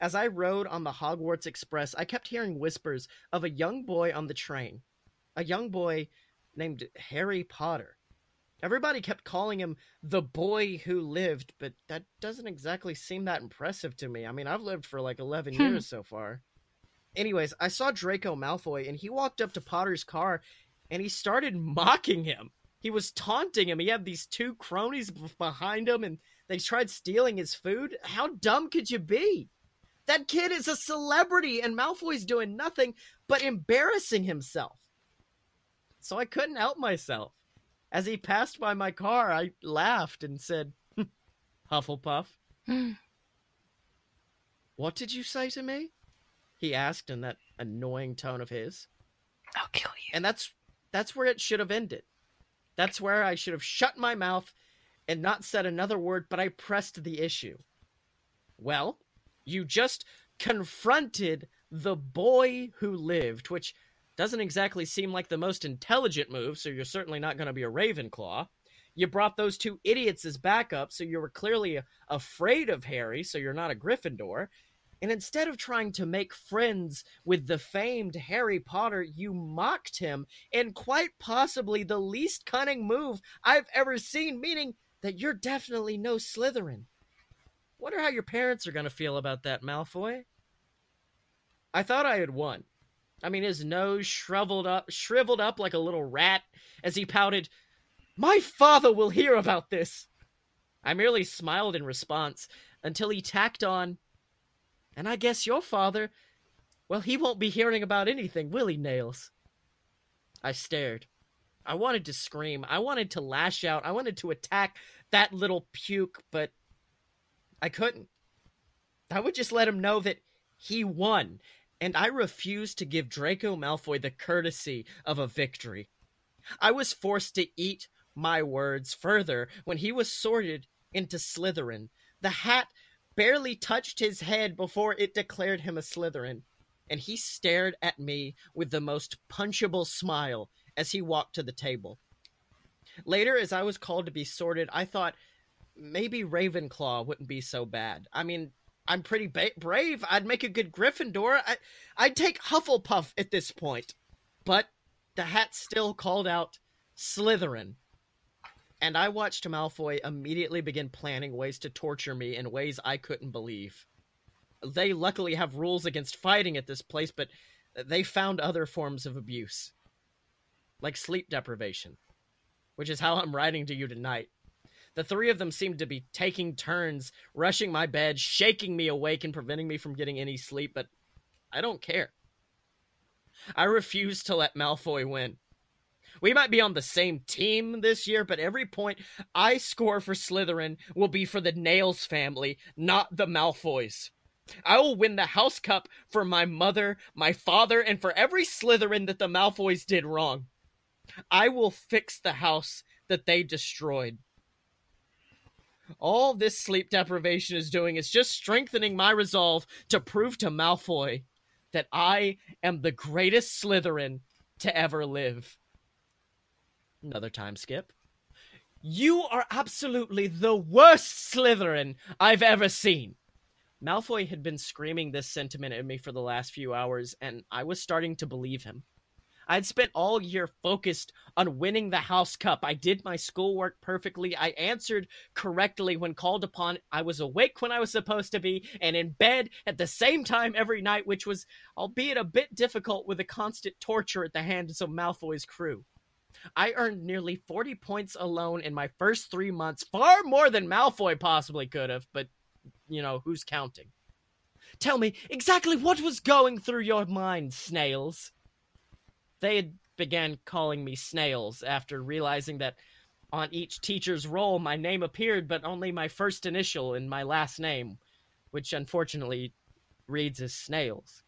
As I rode on the Hogwarts Express, I kept hearing whispers of a young boy on the train. A young boy named Harry Potter. Everybody kept calling him the boy who lived, but that doesn't exactly seem that impressive to me. I mean, I've lived for like 11 Hmm. years so far. Anyways, I saw Draco Malfoy and he walked up to Potter's car and he started mocking him. He was taunting him. He had these two cronies behind him and they tried stealing his food. How dumb could you be? That kid is a celebrity and Malfoy's doing nothing but embarrassing himself. So I couldn't help myself. As he passed by my car, I laughed and said, hmm, Hufflepuff. *sighs* what did you say to me? He asked in that annoying tone of his. I'll kill you. And that's that's where it should have ended. That's where I should have shut my mouth and not said another word, but I pressed the issue. Well, you just confronted the boy who lived, which doesn't exactly seem like the most intelligent move, so you're certainly not going to be a Ravenclaw. You brought those two idiots as backup, so you were clearly afraid of Harry, so you're not a Gryffindor. And instead of trying to make friends with the famed Harry Potter, you mocked him in quite possibly the least cunning move I've ever seen, meaning that you're definitely no Slytherin. Wonder how your parents are going to feel about that, Malfoy. I thought I had won. I mean, his nose shriveled up, shriveled up like a little rat as he pouted, "My father will hear about this." I merely smiled in response until he tacked on, "And I guess your father, well, he won't be hearing about anything, will he, Nails?" I stared. I wanted to scream. I wanted to lash out. I wanted to attack that little puke, but I couldn't. I would just let him know that he won, and I refused to give Draco Malfoy the courtesy of a victory. I was forced to eat my words further when he was sorted into Slytherin. The hat barely touched his head before it declared him a Slytherin, and he stared at me with the most punchable smile as he walked to the table. Later, as I was called to be sorted, I thought maybe Ravenclaw wouldn't be so bad. I mean, I'm pretty ba- brave. I'd make a good Gryffindor. I- I'd take Hufflepuff at this point. But the hat still called out Slytherin. And I watched Malfoy immediately begin planning ways to torture me in ways I couldn't believe. They luckily have rules against fighting at this place, but they found other forms of abuse like sleep deprivation, which is how I'm writing to you tonight. The three of them seemed to be taking turns, rushing my bed, shaking me awake, and preventing me from getting any sleep, but I don't care. I refuse to let Malfoy win. We might be on the same team this year, but every point I score for Slytherin will be for the Nails family, not the Malfoys. I will win the House Cup for my mother, my father, and for every Slytherin that the Malfoys did wrong. I will fix the house that they destroyed. All this sleep deprivation is doing is just strengthening my resolve to prove to Malfoy that I am the greatest Slytherin to ever live. Another time skip. You are absolutely the worst Slytherin I've ever seen. Malfoy had been screaming this sentiment at me for the last few hours, and I was starting to believe him. I'd spent all year focused on winning the House Cup. I did my schoolwork perfectly. I answered correctly when called upon. I was awake when I was supposed to be and in bed at the same time every night, which was, albeit a bit difficult with the constant torture at the hands of Malfoy's crew. I earned nearly 40 points alone in my first three months, far more than Malfoy possibly could have, but, you know, who's counting? Tell me exactly what was going through your mind, Snails they had began calling me Snails after realizing that on each teacher's roll my name appeared, but only my first initial and my last name, which unfortunately reads as Snails.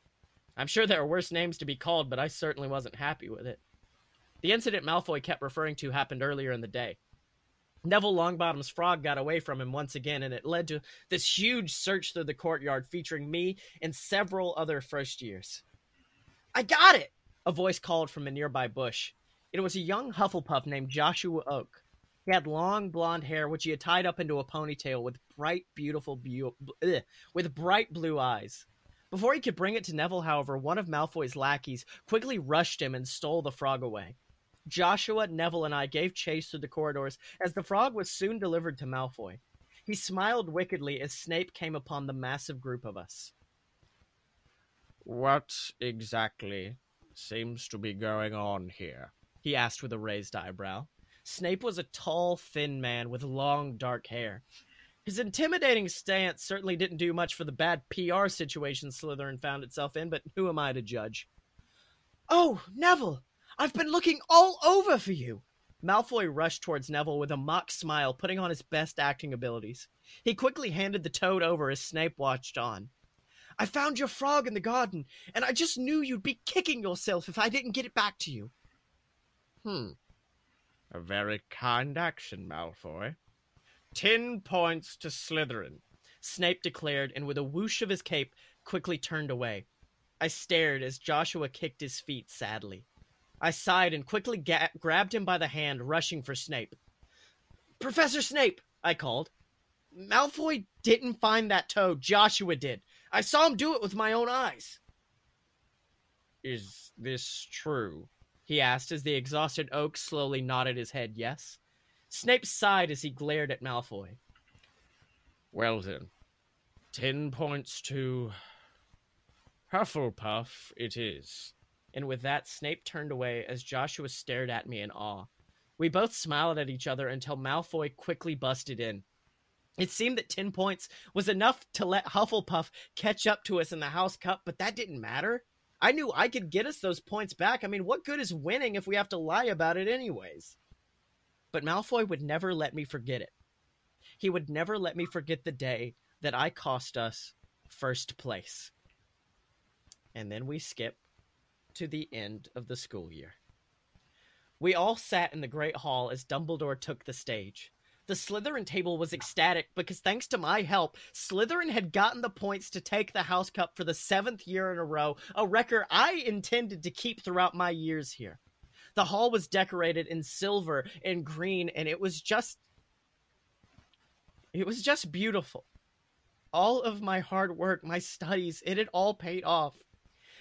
I'm sure there are worse names to be called, but I certainly wasn't happy with it. The incident Malfoy kept referring to happened earlier in the day. Neville Longbottom's frog got away from him once again, and it led to this huge search through the courtyard featuring me and several other first years. I got it! a voice called from a nearby bush. It was a young Hufflepuff named Joshua Oak. He had long blonde hair, which he had tied up into a ponytail with bright, beautiful, bu- with bright blue eyes. Before he could bring it to Neville, however, one of Malfoy's lackeys quickly rushed him and stole the frog away. Joshua, Neville, and I gave chase through the corridors as the frog was soon delivered to Malfoy. He smiled wickedly as Snape came upon the massive group of us. What exactly seems to be going on here? he asked with a raised eyebrow. Snape was a tall, thin man with long, dark hair. His intimidating stance certainly didn't do much for the bad PR situation Slytherin found itself in, but who am I to judge? Oh, Neville, I've been looking all over for you. Malfoy rushed towards Neville with a mock smile, putting on his best acting abilities. He quickly handed the toad over as Snape watched on. I found your frog in the garden, and I just knew you'd be kicking yourself if I didn't get it back to you. Hmm. A very kind action, Malfoy. Ten points to Slytherin, Snape declared, and with a whoosh of his cape, quickly turned away. I stared as Joshua kicked his feet sadly. I sighed and quickly ga- grabbed him by the hand, rushing for Snape. Professor Snape, I called. Malfoy didn't find that toad. Joshua did. I saw him do it with my own eyes. Is this true? He asked as the exhausted oak slowly nodded his head yes. Snape sighed as he glared at Malfoy. Well then, ten points to Hufflepuff it is. And with that, Snape turned away as Joshua stared at me in awe. We both smiled at each other until Malfoy quickly busted in. It seemed that 10 points was enough to let Hufflepuff catch up to us in the House Cup, but that didn't matter. I knew I could get us those points back. I mean, what good is winning if we have to lie about it anyways? But Malfoy would never let me forget it. He would never let me forget the day that I cost us first place. And then we skip to the end of the school year. We all sat in the Great Hall as Dumbledore took the stage. The Slytherin table was ecstatic because thanks to my help, Slytherin had gotten the points to take the House Cup for the seventh year in a row, a record I intended to keep throughout my years here. The hall was decorated in silver and green, and it was just. It was just beautiful. All of my hard work, my studies, it had all paid off.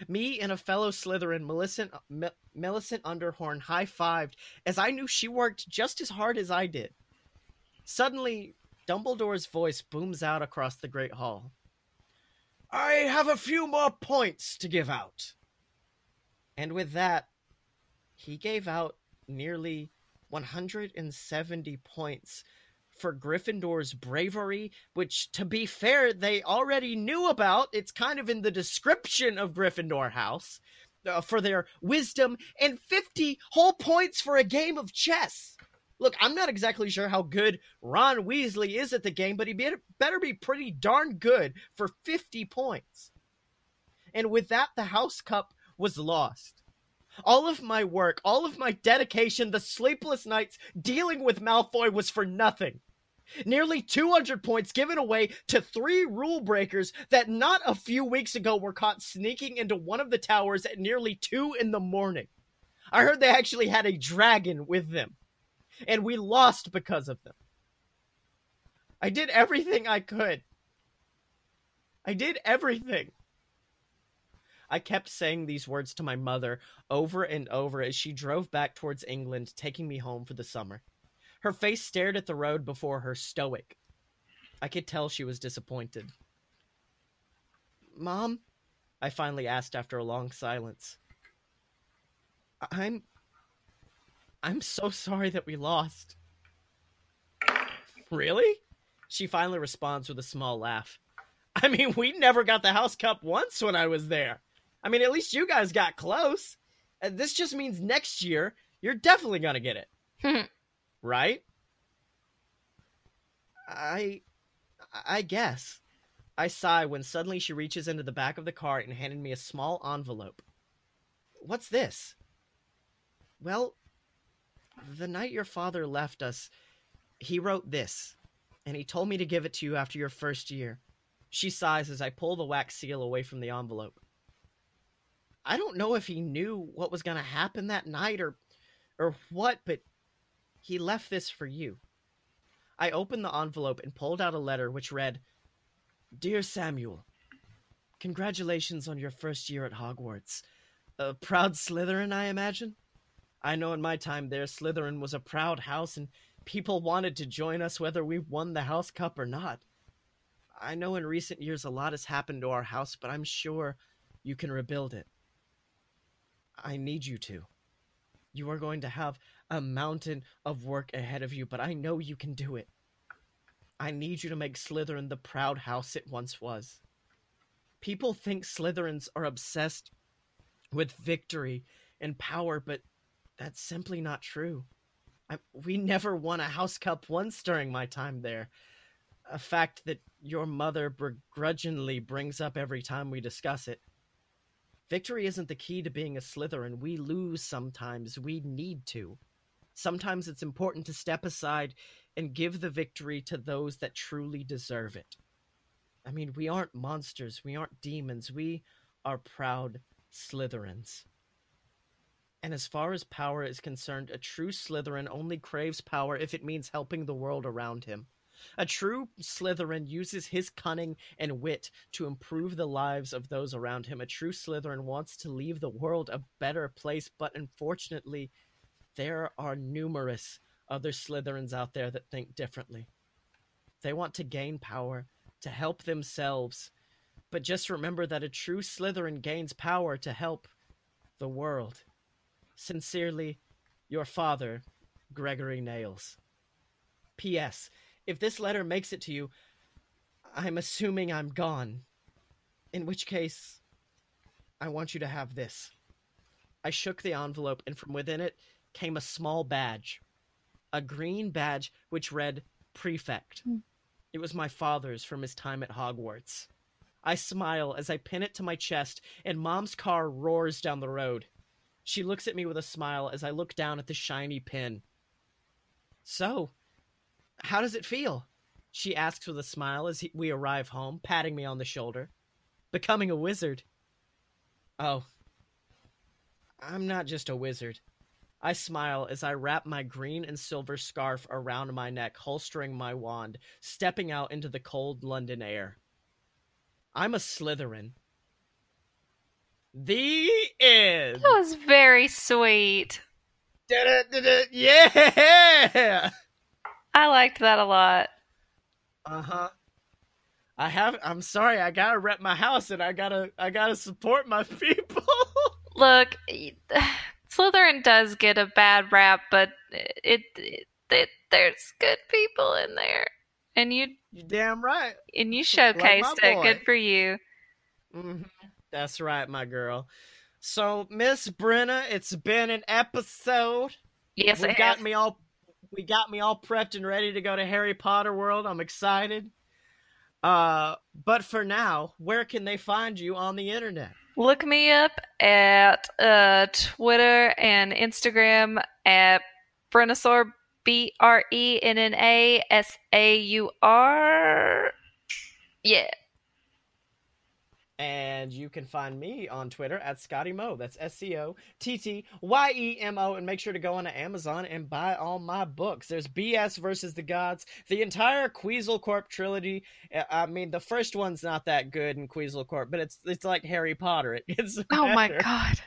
Me and a fellow Slytherin, Millicent, M- Millicent Underhorn, high fived as I knew she worked just as hard as I did. Suddenly, Dumbledore's voice booms out across the Great Hall. I have a few more points to give out. And with that, he gave out nearly 170 points for Gryffindor's bravery, which, to be fair, they already knew about. It's kind of in the description of Gryffindor House. Uh, for their wisdom, and 50 whole points for a game of chess. Look, I'm not exactly sure how good Ron Weasley is at the game, but he better be pretty darn good for 50 points. And with that, the House Cup was lost. All of my work, all of my dedication, the sleepless nights dealing with Malfoy was for nothing. Nearly 200 points given away to three rule breakers that not a few weeks ago were caught sneaking into one of the towers at nearly 2 in the morning. I heard they actually had a dragon with them, and we lost because of them. I did everything I could. I did everything. I kept saying these words to my mother over and over as she drove back towards England, taking me home for the summer. Her face stared at the road before her, stoic. I could tell she was disappointed. Mom? I finally asked after a long silence. I'm. I'm so sorry that we lost. Really? She finally responds with a small laugh. I mean, we never got the House Cup once when I was there. I mean, at least you guys got close. And this just means next year you're definitely going to get it. *laughs* right? I I guess. I sigh when suddenly she reaches into the back of the car and handed me a small envelope. What's this? Well, the night your father left us, he wrote this, and he told me to give it to you after your first year. She sighs as I pull the wax seal away from the envelope. I don't know if he knew what was going to happen that night or or what, but he left this for you. I opened the envelope and pulled out a letter which read Dear Samuel, Congratulations on your first year at Hogwarts. A proud Slytherin, I imagine? I know in my time there, Slytherin was a proud house and people wanted to join us whether we won the House Cup or not. I know in recent years a lot has happened to our house, but I'm sure you can rebuild it. I need you to. You are going to have a mountain of work ahead of you, but I know you can do it. I need you to make Slytherin the proud house it once was. People think Slytherins are obsessed with victory and power, but that's simply not true. I, we never won a house cup once during my time there. A fact that your mother begrudgingly brings up every time we discuss it. Victory isn't the key to being a Slytherin. We lose sometimes. We need to. Sometimes it's important to step aside and give the victory to those that truly deserve it. I mean, we aren't monsters. We aren't demons. We are proud Slytherins. And as far as power is concerned, a true Slytherin only craves power if it means helping the world around him. A true Slytherin uses his cunning and wit to improve the lives of those around him. A true Slytherin wants to leave the world a better place, but unfortunately, there are numerous other Slytherins out there that think differently. They want to gain power, to help themselves, but just remember that a true Slytherin gains power to help the world. Sincerely, your father, Gregory Nails. P.S. If this letter makes it to you, I'm assuming I'm gone. In which case, I want you to have this. I shook the envelope, and from within it came a small badge. A green badge which read Prefect. Mm. It was my father's from his time at Hogwarts. I smile as I pin it to my chest, and Mom's car roars down the road. She looks at me with a smile as I look down at the shiny pin. So, how does it feel? She asks with a smile as he, we arrive home, patting me on the shoulder. Becoming a wizard. Oh. I'm not just a wizard. I smile as I wrap my green and silver scarf around my neck, holstering my wand, stepping out into the cold London air. I'm a Slytherin. The end. That was very sweet. Da-da-da-da. Yeah. I liked that a lot. Uh huh. I have. I'm sorry. I gotta rep my house, and I gotta. I gotta support my *laughs* people. Look, *sighs* Slytherin does get a bad rap, but it, it, it there's good people in there, and you. You damn right. And you showcased like it. Good for you. Mm-hmm. That's right, my girl. So, Miss Brenna, it's been an episode. Yes, we it got has. me all we got me all prepped and ready to go to Harry Potter World. I'm excited. Uh, but for now, where can they find you on the internet? Look me up at uh, Twitter and Instagram at Brennasaur, B R E N N A S A U R. Yeah. And you can find me on Twitter at Scotty Mo. That's S C O T T Y E M O. And make sure to go onto Amazon and buy all my books. There's BS versus the Gods, the entire Queasel Corp trilogy. Uh, I mean, the first one's not that good in Queasel Corp, but it's it's like Harry Potter. *laughs* It gets oh my god.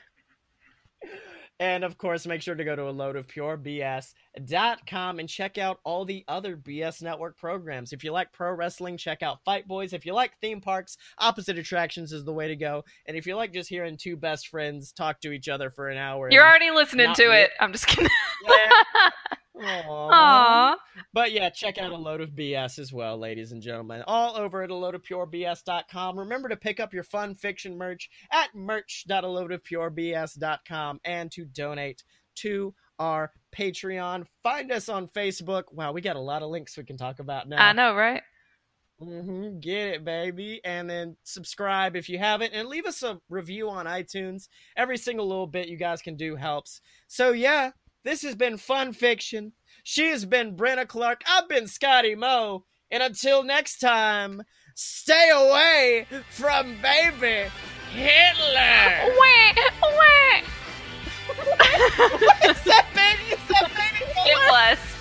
And of course, make sure to go to a load of pure BS.com and check out all the other BS Network programs. If you like pro wrestling, check out Fight Boys. If you like theme parks, Opposite Attractions is the way to go. And if you like just hearing two best friends talk to each other for an hour, you're already listening to it. I'm just kidding. Yeah. *laughs* Aww. Aww. But yeah, check out a load of BS as well, ladies and gentlemen. All over at a load of purebs.com. Remember to pick up your fun fiction merch at merch.aloadofpurebs.com and to donate to our Patreon. Find us on Facebook. Wow, we got a lot of links we can talk about now. I know, right? Mm-hmm. Get it, baby. And then subscribe if you haven't, and leave us a review on iTunes. Every single little bit you guys can do helps. So, yeah, this has been Fun Fiction. She has been Brenna Clark. I've been Scotty Moe. And until next time, stay away from baby Hitler. Wait, wait. *laughs* what is that, baby? Is that baby Hitler? It was.